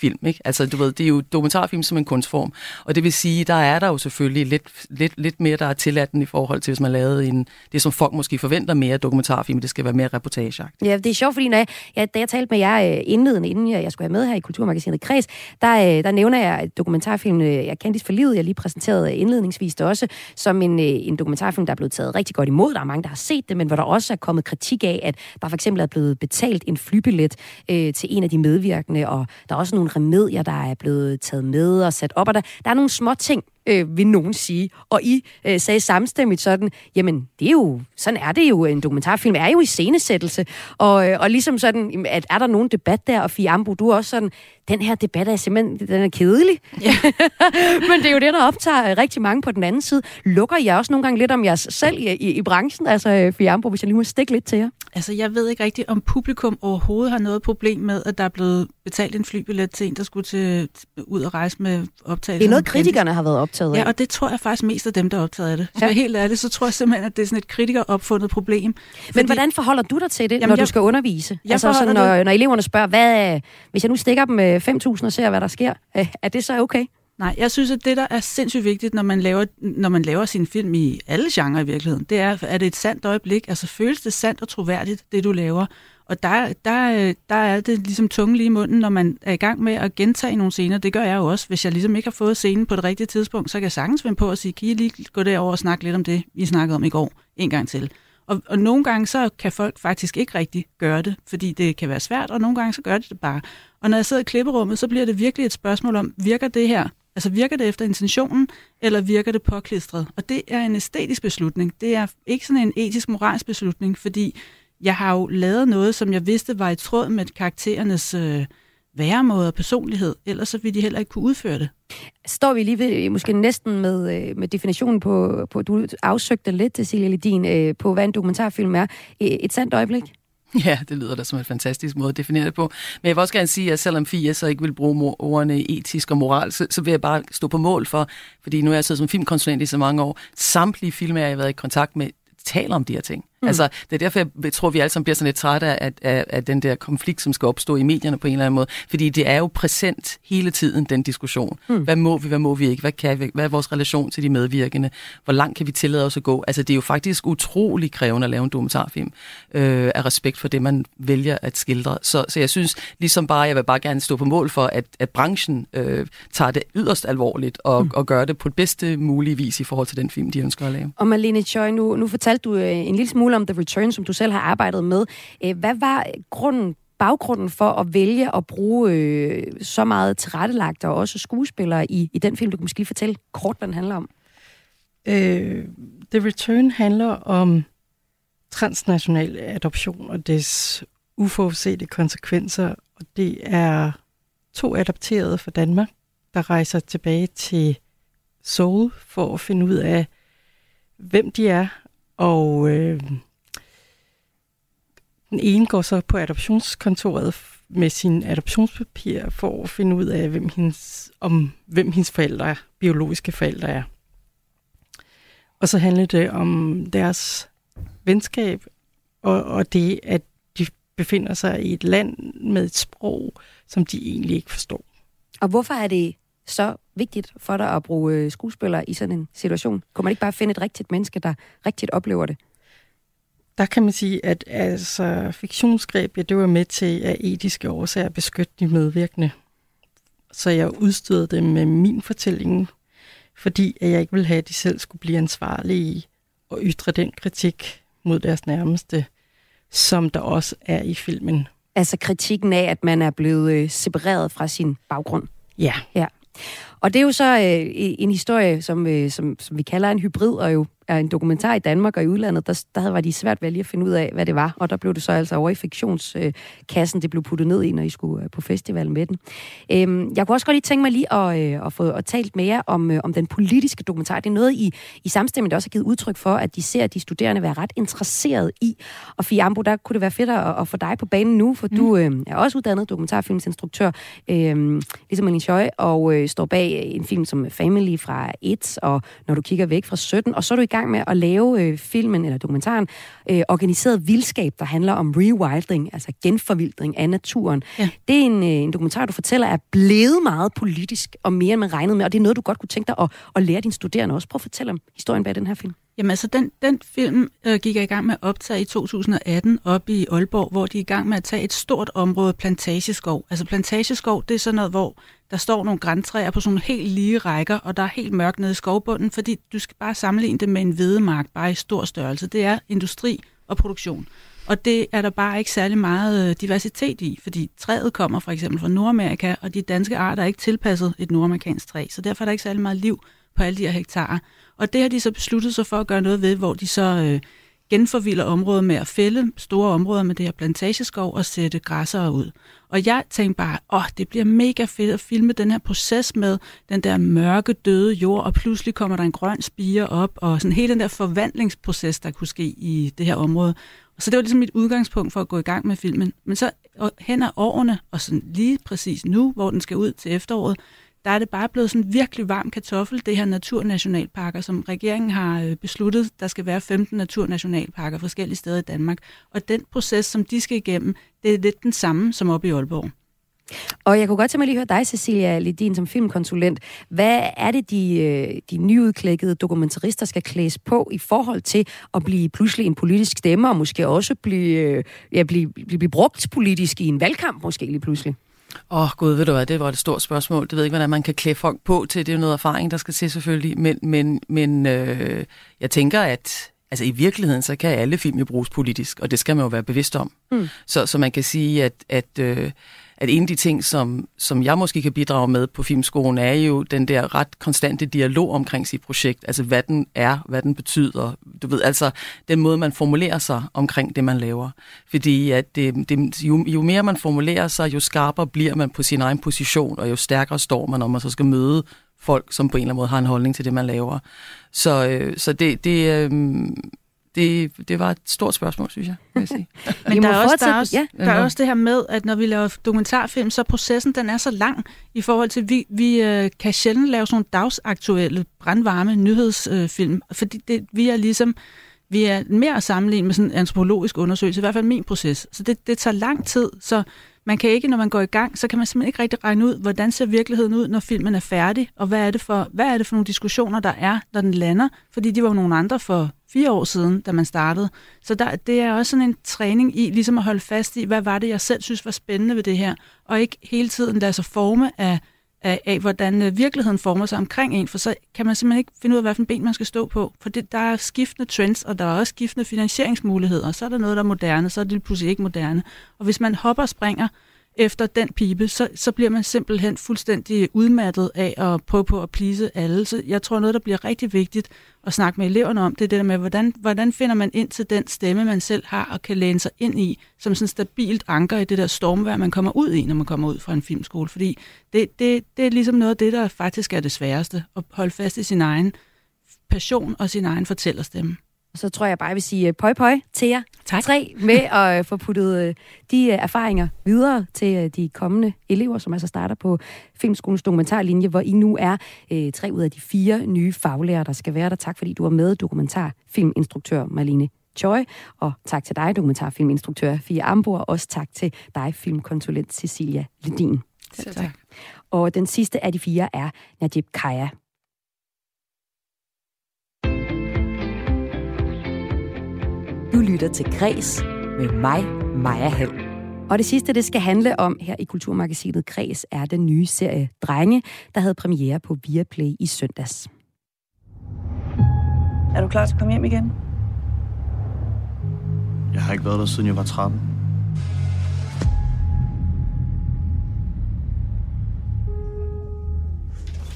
film. Ikke? Altså, du ved, det er jo dokumentarfilm som en kunstform. Og det vil sige, der er der jo selvfølgelig lidt, lidt, lidt mere, der er tilladt i forhold til, hvis man lavede en, det, som folk måske forventer mere dokumentarfilm, det skal være mere reportage Ja, det er sjovt, fordi når jeg, jeg, da jeg talte med jer øh, indledende, inden jeg, jeg skulle have med her i Kulturmagasinet Kreds, der, øh, der nævner jeg dokumentarfilmen øh, Jeg kendte for livet, jeg lige præsenterede indledningsvis det også, som en, en dokumentarfilm, der er blevet taget rigtig godt imod. Der er mange, der har set det, men hvor der også er kommet kritik af, at der for eksempel er blevet betalt en flybillet øh, til en af de medvirkende, og der er også nogle nogle remedier, der er blevet taget med og sat op, og der, der er nogle små ting, øh, vil nogen sige. Og I øh, sagde samstemmigt sådan, jamen, det er jo, sådan er det jo, en dokumentarfilm er jo i scenesættelse. Og, øh, og ligesom sådan, at er der nogen debat der, og Fiambo, du er også sådan, den her debat er simpelthen, den er kedelig. Ja. Men det er jo det, der optager rigtig mange på den anden side. Lukker jeg også nogle gange lidt om jer selv i, i, i branchen, altså Fiambo, hvis jeg lige må stikke lidt til jer? Altså, jeg ved ikke rigtigt, om publikum overhovedet har noget problem med, at der er blevet betalt en flybillet til en, der skulle til, ud og rejse med optagelser. Det er noget, kritikerne har været optaget af. Ja, og det tror jeg faktisk mest af dem, der er optaget af det. Så ja. helt ærligt, så tror jeg simpelthen, at det er sådan et kritiker-opfundet problem. Fordi... Men hvordan forholder du dig til det, Jamen, når jeg, du skal undervise? Jeg altså, sådan, når, når eleverne spørger, hvad, hvis jeg nu stikker dem 5.000 og ser, hvad der sker, er det så okay? Nej, jeg synes, at det, der er sindssygt vigtigt, når man laver, når man laver sin film i alle genrer i virkeligheden, det er, at det et sandt øjeblik? Altså føles det sandt og troværdigt, det du laver? Og der, der, der er det ligesom tunge lige i munden, når man er i gang med at gentage nogle scener. Det gør jeg jo også. Hvis jeg ligesom ikke har fået scenen på det rigtige tidspunkt, så kan jeg sagtens vende på at sige, kan I lige gå derover og snakke lidt om det, vi snakkede om i går, en gang til. Og, og nogle gange så kan folk faktisk ikke rigtig gøre det, fordi det kan være svært, og nogle gange så gør de det bare. Og når jeg sidder i klipperummet, så bliver det virkelig et spørgsmål om, virker det her Altså virker det efter intentionen, eller virker det påklistret? Og det er en æstetisk beslutning. Det er ikke sådan en etisk-moralsk beslutning, fordi jeg har jo lavet noget, som jeg vidste var i tråd med karakterernes øh, væremåde og personlighed. Ellers så ville de heller ikke kunne udføre det. Står vi lige ved, måske næsten med, øh, med definitionen på, på, du afsøgte lidt, Cecilia Ledin, øh, på hvad en dokumentarfilm er. Et sandt øjeblik? Ja, det lyder da som en fantastisk måde at definere det på. Men jeg vil også gerne sige, at selvom FIA så ikke vil bruge ordene etisk og moral, så, så vil jeg bare stå på mål for, fordi nu er jeg siddet som filmkonsulent i så mange år, samtlige film, jeg har været i kontakt med, taler om de her ting. Mm. Altså, det er derfor, jeg tror, vi alle sammen bliver sådan lidt trætte af, af, af den der konflikt, som skal opstå i medierne på en eller anden måde. Fordi det er jo præsent hele tiden, den diskussion. Mm. Hvad må vi, hvad må vi ikke? Hvad, kan vi, hvad er vores relation til de medvirkende? Hvor langt kan vi tillade os at gå? Altså, det er jo faktisk utrolig krævende at lave en dokumentarfilm øh, af respekt for det, man vælger at skildre. Så, så jeg synes ligesom bare, jeg vil bare gerne stå på mål for, at, at branchen øh, tager det yderst alvorligt og, mm. og gør det på det bedste mulige vis i forhold til den film, de ønsker at lave. Og Malene Choi, nu, nu fortalte du øh, en lille smule om The Return, som du selv har arbejdet med. Øh, hvad var grunden baggrunden for at vælge at bruge øh, så meget tilrettelagt og også skuespillere i, i den film? Du kan måske lige fortælle kort, hvad den handler om. Øh, The Return handler om transnational adoption og dets uforudsete konsekvenser. Og det er to adopterede fra Danmark, der rejser tilbage til Seoul for at finde ud af, hvem de er, og øh, den ene går så på adoptionskontoret med sin adoptionspapir for at finde ud af, hvem hendes, om hvem hendes forældre er, biologiske forældre er. Og så handler det om deres venskab, og, og det, at de befinder sig i et land med et sprog, som de egentlig ikke forstår. Og hvorfor er det så vigtigt for dig at bruge øh, skuespillere i sådan en situation? Kunne man ikke bare finde et rigtigt menneske, der rigtigt oplever det? Der kan man sige, at altså, fiktionsgreb, ja, det var med til af etiske årsager at beskytte de medvirkende. Så jeg udstødede dem med min fortælling, fordi at jeg ikke ville have, at de selv skulle blive ansvarlige og ytre den kritik mod deres nærmeste, som der også er i filmen. Altså kritikken af, at man er blevet øh, separeret fra sin baggrund. Ja. Ja. Og det er jo så øh, en historie, som, øh, som, som vi kalder en hybrid, og jo er en dokumentar i Danmark og i udlandet, der, der var de svært ved lige at finde ud af, hvad det var. Og der blev det så altså over i fiktionskassen, det blev puttet ned i, når I skulle øh, på festival med den. Øhm, jeg kunne også godt lige tænke mig lige at, øh, at få at talt mere om, øh, om den politiske dokumentar. Det er noget, I, i samstemming også har givet udtryk for, at de ser at de studerende være ret interesseret i. Og Fiambo, der kunne det være fedt at, at få dig på banen nu, for mm. du øh, er også uddannet dokumentarfilmsinstruktør, øh, ligesom Annie Choi, og øh, står bag en film som Family fra 1, og når du kigger væk fra 17, og så er du i gang med at lave øh, filmen eller dokumentaren øh, Organiseret Vildskab, der handler om rewilding, altså genforvildring af naturen. Ja. Det er en, øh, en dokumentar, du fortæller, er blevet meget politisk og mere end man regnede med, og det er noget, du godt kunne tænke dig at, at lære dine studerende også. Prøv at fortælle om historien bag den her film. Jamen altså, den, den film øh, gik jeg i gang med at optage i 2018 op i Aalborg, hvor de er i gang med at tage et stort område plantageskov. Altså plantageskov, det er sådan noget, hvor der står nogle græntræer på sådan helt lige rækker, og der er helt mørkt nede i skovbunden, fordi du skal bare sammenligne det med en hvedemark, bare i stor størrelse. Det er industri og produktion. Og det er der bare ikke særlig meget øh, diversitet i, fordi træet kommer for eksempel fra Nordamerika, og de danske arter er ikke tilpasset et nordamerikansk træ, så derfor er der ikke særlig meget liv på alle de her hektarer. Og det har de så besluttet sig for at gøre noget ved, hvor de så øh, genforvilder området med at fælde store områder med det her plantageskov og sætte græssere ud. Og jeg tænkte bare, åh, det bliver mega fedt at filme den her proces med den der mørke, døde jord, og pludselig kommer der en grøn spire op, og sådan hele den der forvandlingsproces, der kunne ske i det her område. Så det var ligesom mit udgangspunkt for at gå i gang med filmen. Men så hen ad årene, og sådan lige præcis nu, hvor den skal ud til efteråret, der er det bare blevet sådan virkelig varm kartoffel, det her naturnationalparker, som regeringen har øh, besluttet, der skal være 15 naturnationalparker forskellige steder i Danmark. Og den proces, som de skal igennem, det er lidt den samme som oppe i Aalborg. Og jeg kunne godt tænke mig lige at høre dig, Cecilia Lidin, som filmkonsulent. Hvad er det, de, øh, de nyudklækkede dokumentarister skal klædes på i forhold til at blive pludselig en politisk stemme, og måske også blive, øh, ja, blive, blive, blive brugt politisk i en valgkamp, måske lige pludselig? Åh, oh, gud, ved du hvad, det var et stort spørgsmål. Det ved ikke, hvordan man kan klæde folk på til. Det er noget erfaring, der skal se selvfølgelig. Men, men, men øh, jeg tænker, at altså, i virkeligheden, så kan alle film jo bruges politisk, og det skal man jo være bevidst om. Mm. Så, så man kan sige, at, at øh, at en af de ting, som, som jeg måske kan bidrage med på filmskolen, er jo den der ret konstante dialog omkring sit projekt. Altså, hvad den er, hvad den betyder. Du ved, altså, den måde, man formulerer sig omkring det, man laver. Fordi at det, det, jo, jo mere man formulerer sig, jo skarpere bliver man på sin egen position, og jo stærkere står man, når man så skal møde folk, som på en eller anden måde har en holdning til det, man laver. Så, øh, så det, det, øh, det, det var et stort spørgsmål, synes jeg. jeg sige. Men der er, også, der, er også, ja. der er også det her med, at når vi laver dokumentarfilm, så processen den er så lang i forhold til, vi, vi øh, kan sjældent lave sådan nogle dagsaktuelle, brandvarme nyhedsfilm, øh, fordi det, vi er ligesom vi er mere at sammenligne med sådan en antropologisk undersøgelse, i hvert fald min proces. Så det, det tager lang tid, så man kan ikke, når man går i gang, så kan man simpelthen ikke rigtig regne ud, hvordan ser virkeligheden ud, når filmen er færdig, og hvad er det for, hvad er det for nogle diskussioner, der er, når den lander, fordi de var jo nogle andre for fire år siden, da man startede. Så der, det er også sådan en træning i ligesom at holde fast i, hvad var det, jeg selv synes var spændende ved det her, og ikke hele tiden lade sig forme af af, af, hvordan øh, virkeligheden former sig omkring en, for så kan man simpelthen ikke finde ud af, hvilken ben man skal stå på. For det, der er skiftende trends, og der er også skiftende finansieringsmuligheder. Så er der noget, der er moderne, så er det pludselig ikke moderne. Og hvis man hopper og springer efter den pipe, så, så bliver man simpelthen fuldstændig udmattet af at prøve på at plise alle. Så jeg tror, noget, der bliver rigtig vigtigt at snakke med eleverne om, det er det der med, hvordan, hvordan finder man ind til den stemme, man selv har og kan læne sig ind i, som sådan stabilt anker i det der stormvær, man kommer ud i, når man kommer ud fra en filmskole. Fordi det, det, det er ligesom noget af det, der faktisk er det sværeste, at holde fast i sin egen passion og sin egen fortællerstemme. Og så tror jeg bare, jeg vil sige øh, pøj pøj til jer tak. tre med at øh, få puttet øh, de erfaringer videre til de kommende elever, som altså starter på Filmskolens dokumentarlinje, hvor I nu er øh, tre ud af de fire nye faglærer, der skal være der. Tak fordi du var med, dokumentarfilminstruktør Marlene Choi. Og tak til dig, dokumentarfilminstruktør Fia Ambor, og også tak til dig, filmkonsulent Cecilia Ledin. Selv tak. Og den sidste af de fire er Najib Kaya. Du lytter til Græs med mig, Maja Hall. Og det sidste, det skal handle om her i Kulturmagasinet Græs, er den nye serie Drenge, der havde premiere på Viaplay i søndags. Er du klar til at komme hjem igen? Jeg har ikke været der, siden jeg var 13.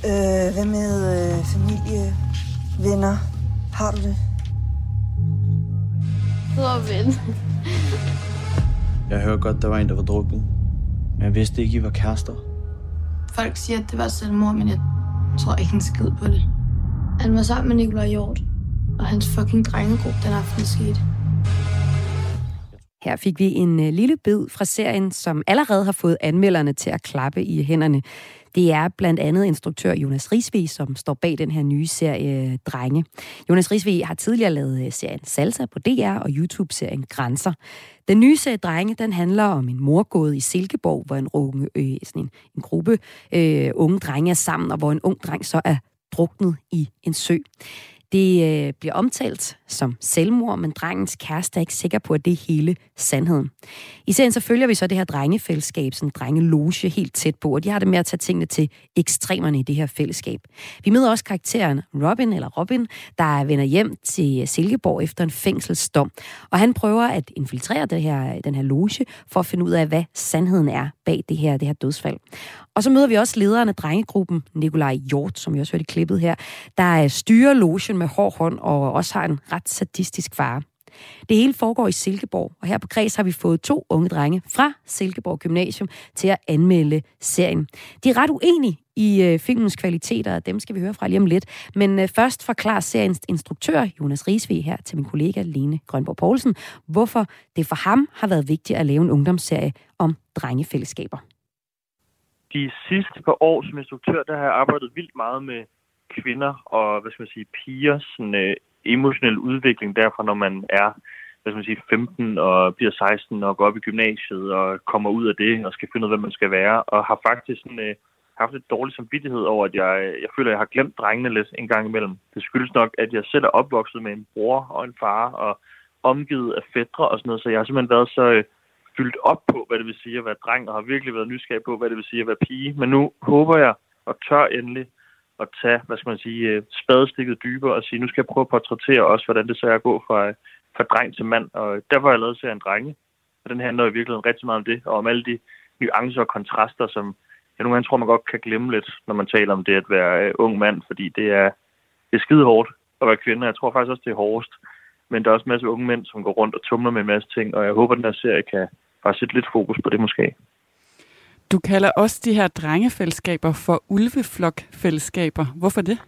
Øh, hvad med øh, familie, venner? Har du det? Ven. Jeg hørte godt, der var en, der var druknet. Men jeg vidste ikke, I var kærester. Folk siger, at det var selvmord, men jeg tror ikke en skid på det. Han var sammen med Nikolaj Hjort, og hans fucking drengegruppe den aften skete. Her fik vi en øh, lille bid fra serien, som allerede har fået anmelderne til at klappe i hænderne. Det er blandt andet instruktør Jonas Risvig, som står bag den her nye serie Drenge. Jonas Risvig har tidligere lavet øh, serien Salsa på DR og YouTube-serien Grænser. Den nye serie Drenge, den handler om en morgåde i Silkeborg, hvor en, unge, øh, sådan en, en gruppe øh, unge drenge er sammen, og hvor en ung dreng så er druknet i en sø. Det øh, bliver omtalt som selvmord, men drengens kæreste er ikke sikker på, at det er hele sandheden. I serien så følger vi så det her drengefællesskab, sådan drengeloge helt tæt på, og de har det med at tage tingene til ekstremerne i det her fællesskab. Vi møder også karakteren Robin, eller Robin, der vender hjem til Silkeborg efter en fængselsdom, og han prøver at infiltrere det her, den her loge for at finde ud af, hvad sandheden er bag det her, det her dødsfald. Og så møder vi også lederen af drengegruppen, Nikolaj Hjort, som vi også hørte i klippet her, der styrer logen med hård hånd og også har en ret sadistisk far. Det hele foregår i Silkeborg, og her på Græs har vi fået to unge drenge fra Silkeborg Gymnasium til at anmelde serien. De er ret uenige i øh, filmens kvaliteter, og dem skal vi høre fra lige om lidt. Men øh, først forklarer seriens instruktør, Jonas Risve, her til min kollega Lene Grønborg Poulsen, hvorfor det for ham har været vigtigt at lave en ungdomsserie om drengefællesskaber de sidste par år som instruktør, der har jeg arbejdet vildt meget med kvinder og, hvad skal man sige, piger, sådan øh, emotionel udvikling derfra, når man er, hvad skal man sige, 15 og bliver 16 og går op i gymnasiet og kommer ud af det og skal finde ud af, hvad man skal være, og har faktisk sådan, øh, haft lidt dårlig samvittighed over, at jeg, jeg føler, at jeg har glemt drengene lidt en gang imellem. Det skyldes nok, at jeg selv er opvokset med en bror og en far og omgivet af fædre og sådan noget, så jeg har simpelthen været så øh, fyldt op på, hvad det vil sige at være dreng, og har virkelig været nysgerrig på, hvad det vil sige at være pige. Men nu håber jeg og tør endelig at tage, hvad skal man sige, øh, spadestikket dybere og sige, nu skal jeg prøve at portrættere også, hvordan det så er at gå fra, øh, fra dreng til mand. Og der var jeg lavet serien Drenge. Og den handler i virkeligheden rigtig meget om det, og om alle de nuancer og kontraster, som jeg nogle gange tror, man godt kan glemme lidt, når man taler om det at være øh, ung mand, fordi det er, det er skide hårdt at være kvinde. Jeg tror faktisk også, det er hårdest. Men der er også en masse unge mænd, som går rundt og tumler med en masse ting, og jeg håber, at den her serie kan, bare sætte lidt fokus på det måske. Du kalder også de her drengefællesskaber for ulveflokfællesskaber. Hvorfor det?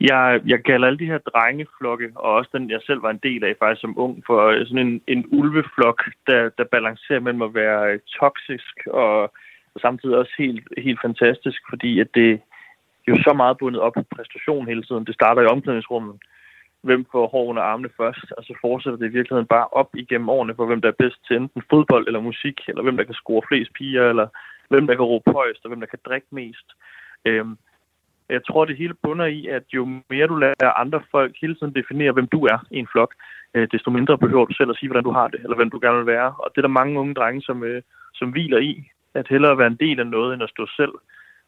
Jeg, jeg kalder alle de her drengeflokke, og også den, jeg selv var en del af faktisk som ung, for sådan en, en ulveflok, der, der balancerer mellem at være toksisk og, og samtidig også helt, helt fantastisk, fordi at det er jo så meget bundet op på præstation hele tiden. Det starter i omklædningsrummet, hvem får hår under armene først, og så fortsætter det i virkeligheden bare op igennem årene for, hvem der er bedst til enten fodbold eller musik, eller hvem der kan score flest piger, eller hvem der kan råbe højst, og hvem der kan drikke mest. Øhm, jeg tror, det hele bunder i, at jo mere du lader andre folk hele tiden definere, hvem du er i en flok, øh, desto mindre behøver du selv at sige, hvordan du har det, eller hvem du gerne vil være. Og det er der mange unge drenge, som, øh, som hviler i, at hellere være en del af noget, end at stå selv.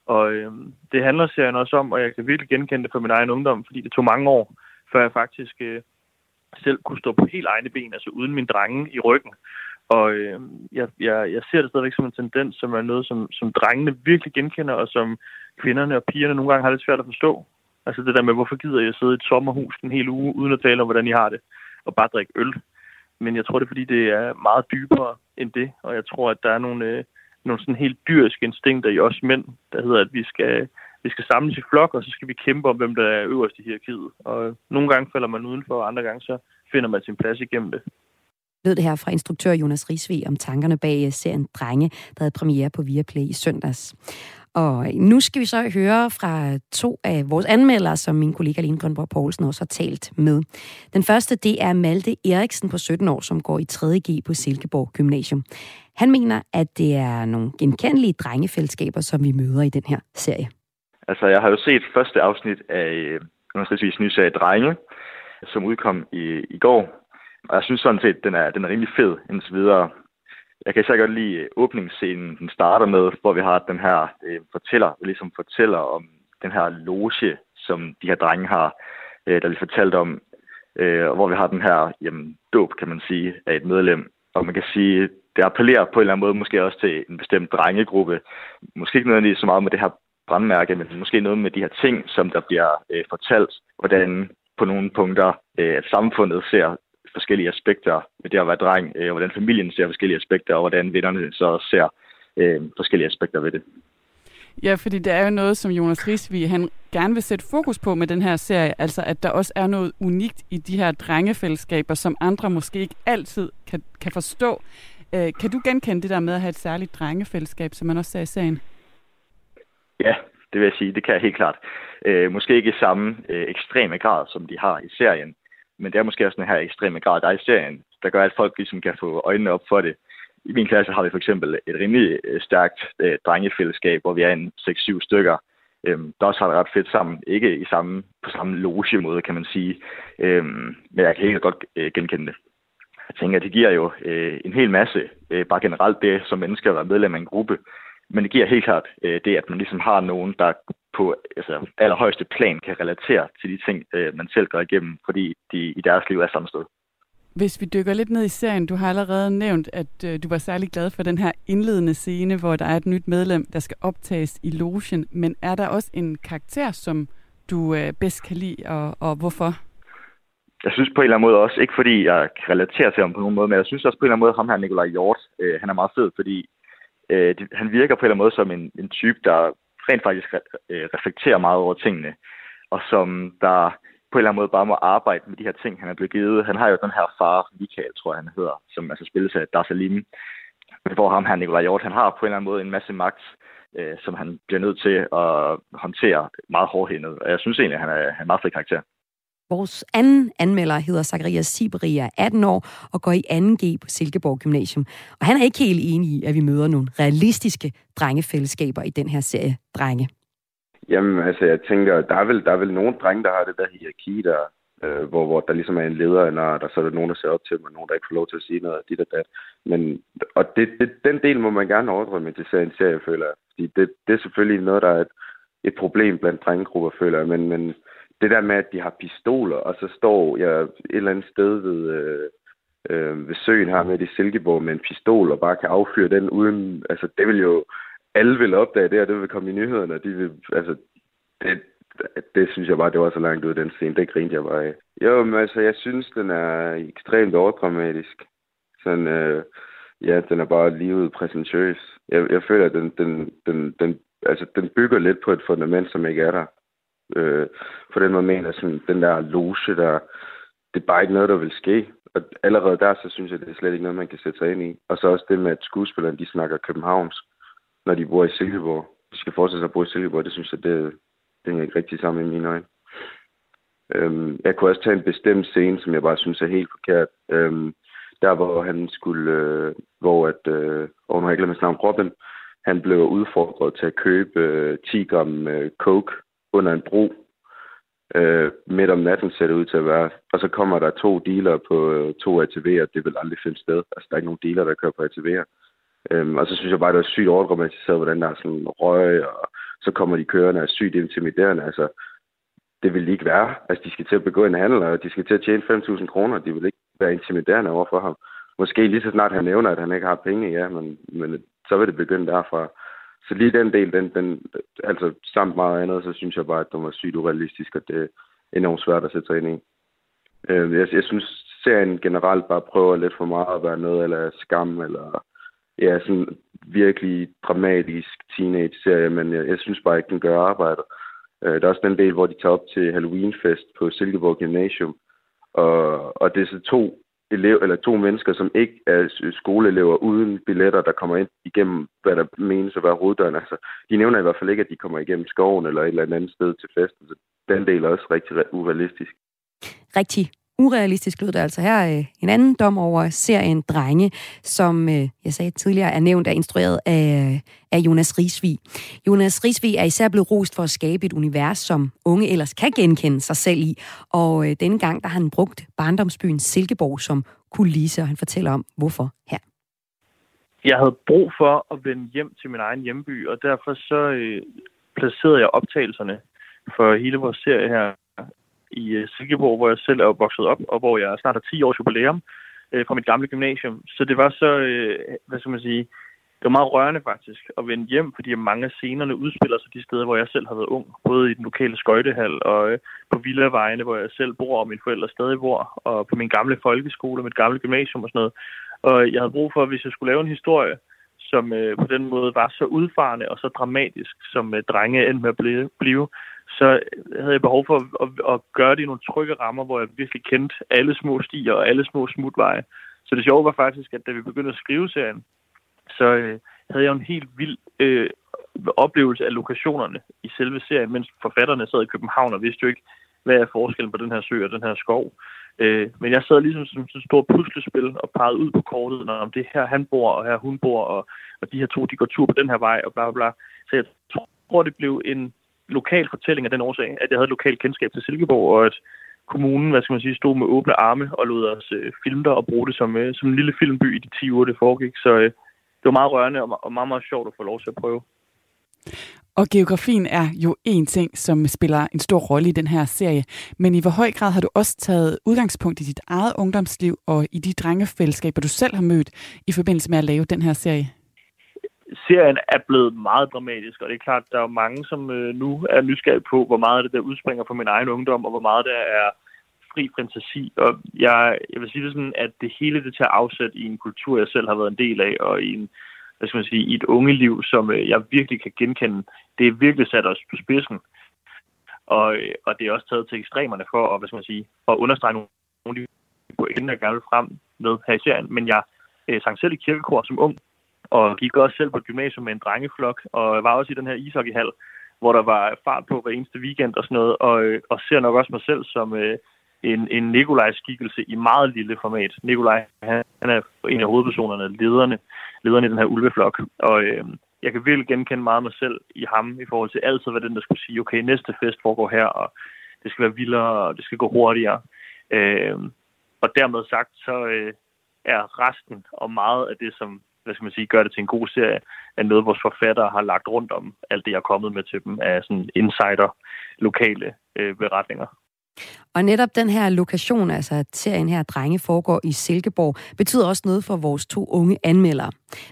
Og øh, det handler serien også om, og jeg kan virkelig genkende det fra min egen ungdom, fordi det tog mange år, før jeg faktisk øh, selv kunne stå på helt egne ben, altså uden min drenge i ryggen. Og øh, jeg, jeg, jeg ser det stadigvæk som en tendens, som er noget, som, som drengene virkelig genkender, og som kvinderne og pigerne nogle gange har lidt svært at forstå. Altså det der med, hvorfor gider jeg sidde i et sommerhus en hel uge, uden at tale om, hvordan I har det, og bare drikke øl. Men jeg tror, det er, fordi det er meget dybere end det, og jeg tror, at der er nogle, øh, nogle sådan helt dyriske instinkter i os mænd, der hedder, at vi skal, vi skal samles i flok, og så skal vi kæmpe om, hvem der er øverst i hierarkiet. Og øh, nogle gange falder man udenfor, og andre gange så finder man sin plads igennem det. Lød det her fra instruktør Jonas Risvig om tankerne bag øh, serien Drenge, der havde premiere på Viaplay i søndags. Og øh, nu skal vi så høre fra to af vores anmeldere, som min kollega Line Grønborg Poulsen også har talt med. Den første, det er Malte Eriksen på 17 år, som går i 3.G på Silkeborg Gymnasium. Han mener, at det er nogle genkendelige drengefællesskaber, som vi møder i den her serie. Altså, jeg har jo set første afsnit af øh, underskrivsvis nye serie Drenge, som udkom i, i går. Og jeg synes sådan set, den er, den er rimelig fed indtil videre. Jeg kan især godt lide øh, åbningsscenen, den starter med, hvor vi har den her øh, fortæller, der ligesom fortæller om den her loge, som de her drenge har, øh, der vi fortalt om, øh, hvor vi har den her jamen, dåb, kan man sige, af et medlem. Og man kan sige, det appellerer på en eller anden måde måske også til en bestemt drengegruppe. Måske ikke nødvendigvis så meget med det her brandmærke, men måske noget med de her ting, som der bliver øh, fortalt, hvordan på nogle punkter, øh, at samfundet ser forskellige aspekter ved det at være dreng, øh, hvordan familien ser forskellige aspekter, og hvordan vennerne så ser øh, forskellige aspekter ved det. Ja, fordi det er jo noget, som Jonas Risvig, han gerne vil sætte fokus på med den her serie, altså at der også er noget unikt i de her drengefællesskaber, som andre måske ikke altid kan, kan forstå. Øh, kan du genkende det der med at have et særligt drengefællesskab, som man også ser i serien? Ja, det vil jeg sige, det kan jeg helt klart. Øh, måske ikke i samme øh, ekstreme grad, som de har i serien, men det er måske også den her ekstreme grad, der er i serien, der gør, at folk ligesom kan få øjnene op for det. I min klasse har vi for eksempel et rimelig øh, stærkt øh, drengefællesskab, hvor vi er en 6-7 stykker, øhm, der også har det ret fedt sammen. Ikke i samme, på samme loge måde, kan man sige. Øhm, men jeg kan helt godt øh, genkende det. Jeg tænker, at det giver jo øh, en hel masse, øh, bare generelt det som mennesker at være medlem af en gruppe. Men det giver helt klart øh, det, at man ligesom har nogen, der på altså, allerhøjeste plan kan relatere til de ting, øh, man selv går igennem, fordi de i deres liv er samme sted. Hvis vi dykker lidt ned i serien, du har allerede nævnt, at øh, du var særlig glad for den her indledende scene, hvor der er et nyt medlem, der skal optages i logen. Men er der også en karakter, som du øh, bedst kan lide, og, og hvorfor? Jeg synes på en eller anden måde også, ikke fordi jeg kan relatere til ham på nogen måde, men jeg synes også på en eller anden måde, ham her Nikolaj Hjort, øh, han er meget fed, fordi øh, det, han virker på en eller anden måde som en, en type, der rent faktisk re, øh, reflekterer meget over tingene, og som der på en eller anden måde bare må arbejde med de her ting, han er blevet givet. Han har jo den her far, Michael, tror jeg, han hedder, som altså spilles af Dar Salim, hvor ham her, Nikolaj Hjort, han har på en eller anden måde en masse magt, øh, som han bliver nødt til at håndtere meget hårdhændet. Og jeg synes egentlig, at han er, han er en meget fed karakter. Vores anden anmelder hedder Zacharias Siberi, er 18 år og går i 2G på Silkeborg Gymnasium. Og han er ikke helt enig i, at vi møder nogle realistiske drengefællesskaber i den her serie Drenge. Jamen, altså, jeg tænker, der er vel, der er vel nogle drenge, der har det der hierarki, der, øh, hvor, hvor der ligesom er en leder, eller der så er der nogen, der ser op til dem, og nogen, der ikke får lov til at sige noget af dit og dat. Men, og det, det, den del må man gerne overdrømme til serien, serie, føler jeg. Fordi det, det er selvfølgelig noget, der er et, et problem blandt drengegrupper, føler jeg. Men, men det der med, at de har pistoler, og så står jeg et eller andet sted ved, øh, øh, ved søen her med i Silkeborg med en pistol, og bare kan affyre den uden... Altså, det vil jo... Alle vil opdage det, og det vil komme i nyhederne, og de vil... Altså, det, det synes jeg bare, det var så langt ud af den scene. Det grinte jeg bare af. Jo, men altså, jeg synes, den er ekstremt overdramatisk. Sådan, øh, ja, den er bare livet præsentøs. Jeg, jeg føler, at den, den, den, den, altså, den bygger lidt på et fundament, som ikke er der. Øh, for den måde mener sådan, den der loge, der, det er bare ikke noget, der vil ske. Og allerede der, så synes jeg, det er slet ikke noget, man kan sætte sig ind i. Og så også det med, at skuespillerne, de snakker københavns, når de bor i Silkeborg. De skal fortsætte at bo i Silkeborg, det synes jeg, det, det er ikke rigtig sammen i mine øjne. Øhm, jeg kunne også tage en bestemt scene, som jeg bare synes er helt forkert. Øhm, der, hvor han skulle, øh, hvor at, øh, og nu har jeg glemt navn, Robin, han blev udfordret til at købe øh, 10 gram øh, coke under en bro. Øh, midt om natten ser det ud til at være. Og så kommer der to dealer på øh, to ATV'er. Det vil aldrig finde sted. Altså, der er ikke nogen dealer, der kører på ATV'er. Øhm, og så synes jeg bare, det var sygt overdramatiseret, hvordan der er sådan røg, og så kommer de kørende og er sygt intimiderende. Altså, det vil de ikke være. Altså, de skal til at begå en handel, og de skal til at tjene 5.000 kroner. De vil ikke være intimiderende overfor ham. Måske lige så snart han nævner, at han ikke har penge, ja, men, men så vil det begynde derfra. Så lige den del, den, den, altså samt meget andet, så synes jeg bare, at det var sygt urealistisk, og det er enormt svært at sætte sig ind i. Øh, jeg, jeg synes, serien generelt bare prøver lidt for meget at være noget eller skam, eller ja, sådan virkelig dramatisk teenage-serie, men jeg, jeg synes bare ikke, den gør arbejdet. Øh, der er også den del, hvor de tager op til Halloweenfest på Silkeborg Gymnasium, og, og det er så to elev, eller to mennesker, som ikke er skoleelever uden billetter, der kommer ind igennem, hvad der menes at være hoveddøren. Altså, de nævner i hvert fald ikke, at de kommer igennem skoven eller et eller andet sted til festen. Så den del er også rigtig urealistisk. Rigtig urealistisk lød det altså her. Øh, en anden dom over serien Drenge, som øh, jeg sagde tidligere er nævnt er instrueret af, øh, af Jonas Risvig. Jonas Risvig er især blevet rost for at skabe et univers, som unge ellers kan genkende sig selv i. Og øh, denne gang der har han brugt barndomsbyen Silkeborg som kulisse, og han fortæller om, hvorfor her. Jeg havde brug for at vende hjem til min egen hjemby, og derfor så øh, placerede jeg optagelserne for hele vores serie her i øh, Silkeborg, hvor jeg selv er vokset op, og hvor jeg snart har 10 års jubilæum øh, fra mit gamle gymnasium. Så det var så, øh, hvad skal man sige, det var meget rørende faktisk at vende hjem, fordi mange af scenerne udspiller sig de steder, hvor jeg selv har været ung. Både i den lokale skøjtehal og øh, på Villavejene, hvor jeg selv bor, og mine forældre stadig bor, og på min gamle folkeskole og mit gamle gymnasium og sådan noget. Og jeg havde brug for, hvis jeg skulle lave en historie, som øh, på den måde var så udfarende og så dramatisk, som øh, drenge endte med at blive, blive, så havde jeg behov for at, at, at gøre det i nogle trygge rammer, hvor jeg virkelig kendte alle små stier og alle små smutveje. Så det sjove var faktisk, at da vi begyndte at skrive serien, så øh, havde jeg en helt vild øh, oplevelse af lokationerne i selve serien, mens forfatterne sad i København og vidste jo ikke, hvad er forskellen på den her sø og den her skov. Øh, men jeg sad ligesom som et stort puslespil og pegede ud på kortet, når om det her han bor, og her hun bor, og, og de her to, de går tur på den her vej, og bla bla bla. Så jeg tror, det blev en lokal fortælling af den årsag, at jeg havde et lokalt kendskab til Silkeborg, og at kommunen, hvad skal man sige, stod med åbne arme og lod os øh, filme der og bruge det som, øh, som en lille filmby i de 10 uger, det foregik. Så øh, det var meget rørende og, og meget, meget sjovt at få lov til at prøve. Og geografien er jo en ting, som spiller en stor rolle i den her serie. Men i hvor høj grad har du også taget udgangspunkt i dit eget ungdomsliv og i de drengefællesskaber, du selv har mødt i forbindelse med at lave den her serie? Serien er blevet meget dramatisk, og det er klart, der er mange, som øh, nu er nysgerrige på, hvor meget af det der udspringer fra min egen ungdom, og hvor meget der er fri fantasi. Og jeg, jeg vil sige det sådan, at det hele det tager afsæt i en kultur, jeg selv har været en del af, og i en, hvad skal man sige, i et ungeliv, som øh, jeg virkelig kan genkende. Det er virkelig sat os på spidsen. Og, øh, og det er også taget til ekstremerne for at, hvad skal man sige, at understrege nogle af de pointer, jeg gerne vil frem med her i serien. Men jeg øh, sang selv i kirkekor som ung, og gik også selv på gymnasium med en drengeflok, og var også i den her ishockeyhal, hvor der var fart på hver eneste weekend og sådan noget, og, øh, og ser nok også mig selv som øh, en, en Nikolaj-skikkelse i meget lille format. Nikolaj, han, han er en af hovedpersonerne, lederne, lederne i den her ulveflok, og øh, jeg kan virkelig genkende meget mig selv i ham i forhold til altid, hvad den der skulle sige, okay, næste fest foregår her, og det skal være vildere, og det skal gå hurtigere. Øh, og dermed sagt, så øh, er resten og meget af det, som hvad skal man sige, gør det til en god serie, er noget, vores forfattere har lagt rundt om alt det, jeg er kommet med til dem, af sådan insider, lokale øh, beretninger. Og netop den her lokation, altså at serien her Drenge foregår i Silkeborg, betyder også noget for vores to unge anmeldere.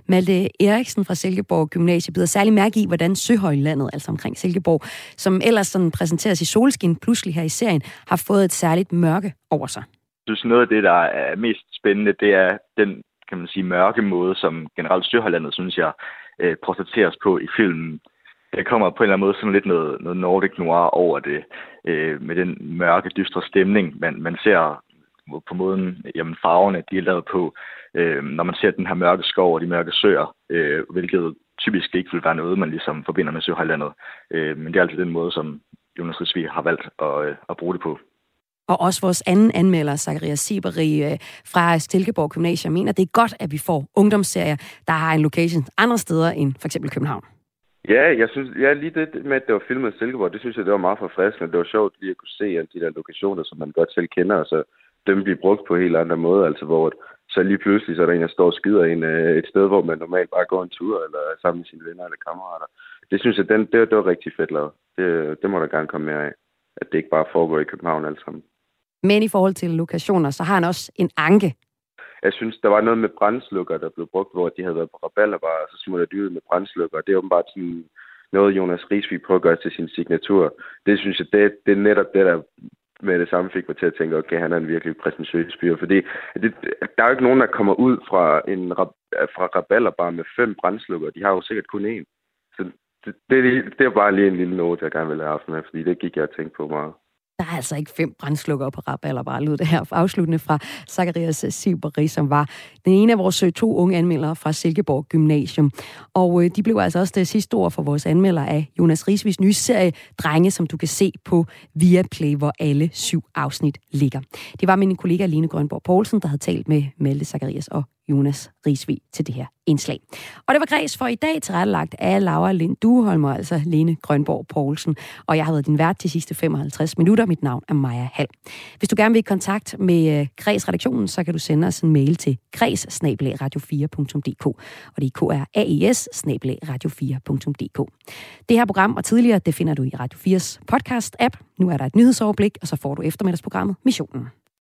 Malte Eriksen fra Silkeborg Gymnasiet byder særlig mærke i, hvordan Søhøjlandet, altså omkring Silkeborg, som ellers sådan præsenteres i solskin, pludselig her i serien, har fået et særligt mørke over sig. Jeg synes, noget af det, der er mest spændende, det er den kan man sige, mørke måde, som generelt Styrhollandet, synes jeg, øh, portrætteres på i filmen. Der kommer på en eller anden måde sådan lidt noget, noget Nordic Noir over det, øh, med den mørke, dystre stemning, man, man ser på måden, jamen farverne, de er lavet på, øh, når man ser den her mørke skov og de mørke søer, øh, hvilket typisk ikke vil være noget, man ligesom forbinder med Søhøjlandet. Øh, men det er altså den måde, som Jonas Rigsvig har valgt at, øh, at bruge det på. Og også vores anden anmelder, Zacharias Siberi øh, fra Stilkeborg Gymnasium, mener, det er godt, at vi får ungdomsserier, der har en location andre steder end for eksempel København. Ja, jeg synes, ja, lige det med, at det var filmet i Silkeborg, det synes jeg, det var meget forfriskende. Det var sjovt lige at kunne se alle de der lokationer, som man godt selv kender, og så dem blive brugt på helt andre måder, altså hvor så lige pludselig så er der en, der står og skider ind øh, et sted, hvor man normalt bare går en tur, eller er sammen med sine venner eller kammerater. Det synes jeg, den, det, det var rigtig fedt lavet. Det, det må der gerne komme mere af. At det ikke bare foregår i København alt sammen. Men i forhold til lokationer, så har han også en anke. Jeg synes, der var noget med brændslukker, der blev brugt, hvor de havde været på rabalderbar, og så smutter de ud med brændslukker. Det er åbenbart sådan noget, Jonas Riesvig prøver at gøre til sin signatur. Det synes jeg, det, det er netop det, der med det samme fik mig til at tænke, okay, han er en virkelig præsentøs fyr, fordi det, der er jo ikke nogen, der kommer ud fra en fra rabalderbar med fem brændslukker. De har jo sikkert kun én. Så det, det, det er bare lige en lille note, jeg gerne vil have haft med, fordi det gik jeg og tænkte på meget. Der er altså ikke fem brændslukker på rap, eller bare lød det her afsluttende fra Zacharias Siberi, som var den ene af vores øh, to unge anmeldere fra Silkeborg Gymnasium. Og øh, de blev altså også det sidste ord for vores anmelder af Jonas Risvis nye serie Drenge, som du kan se på Viaplay, hvor alle syv afsnit ligger. Det var min kollega Line Grønborg Poulsen, der havde talt med Malte Zacharias og Jonas Risvig til det her indslag. Og det var græs for i dag tilrettelagt af Laura Lind Dueholm og altså Lene Grønborg Poulsen. Og jeg har været din vært de sidste 55 minutter. Mit navn er Maja Hall. Hvis du gerne vil i kontakt med øh, Græs redaktionen, så kan du sende os en mail til græs radio4.dk. Og det er k r a e s radio4.dk. Det her program og tidligere, det finder du i Radio 4's podcast-app. Nu er der et nyhedsoverblik, og så får du eftermiddagsprogrammet Missionen.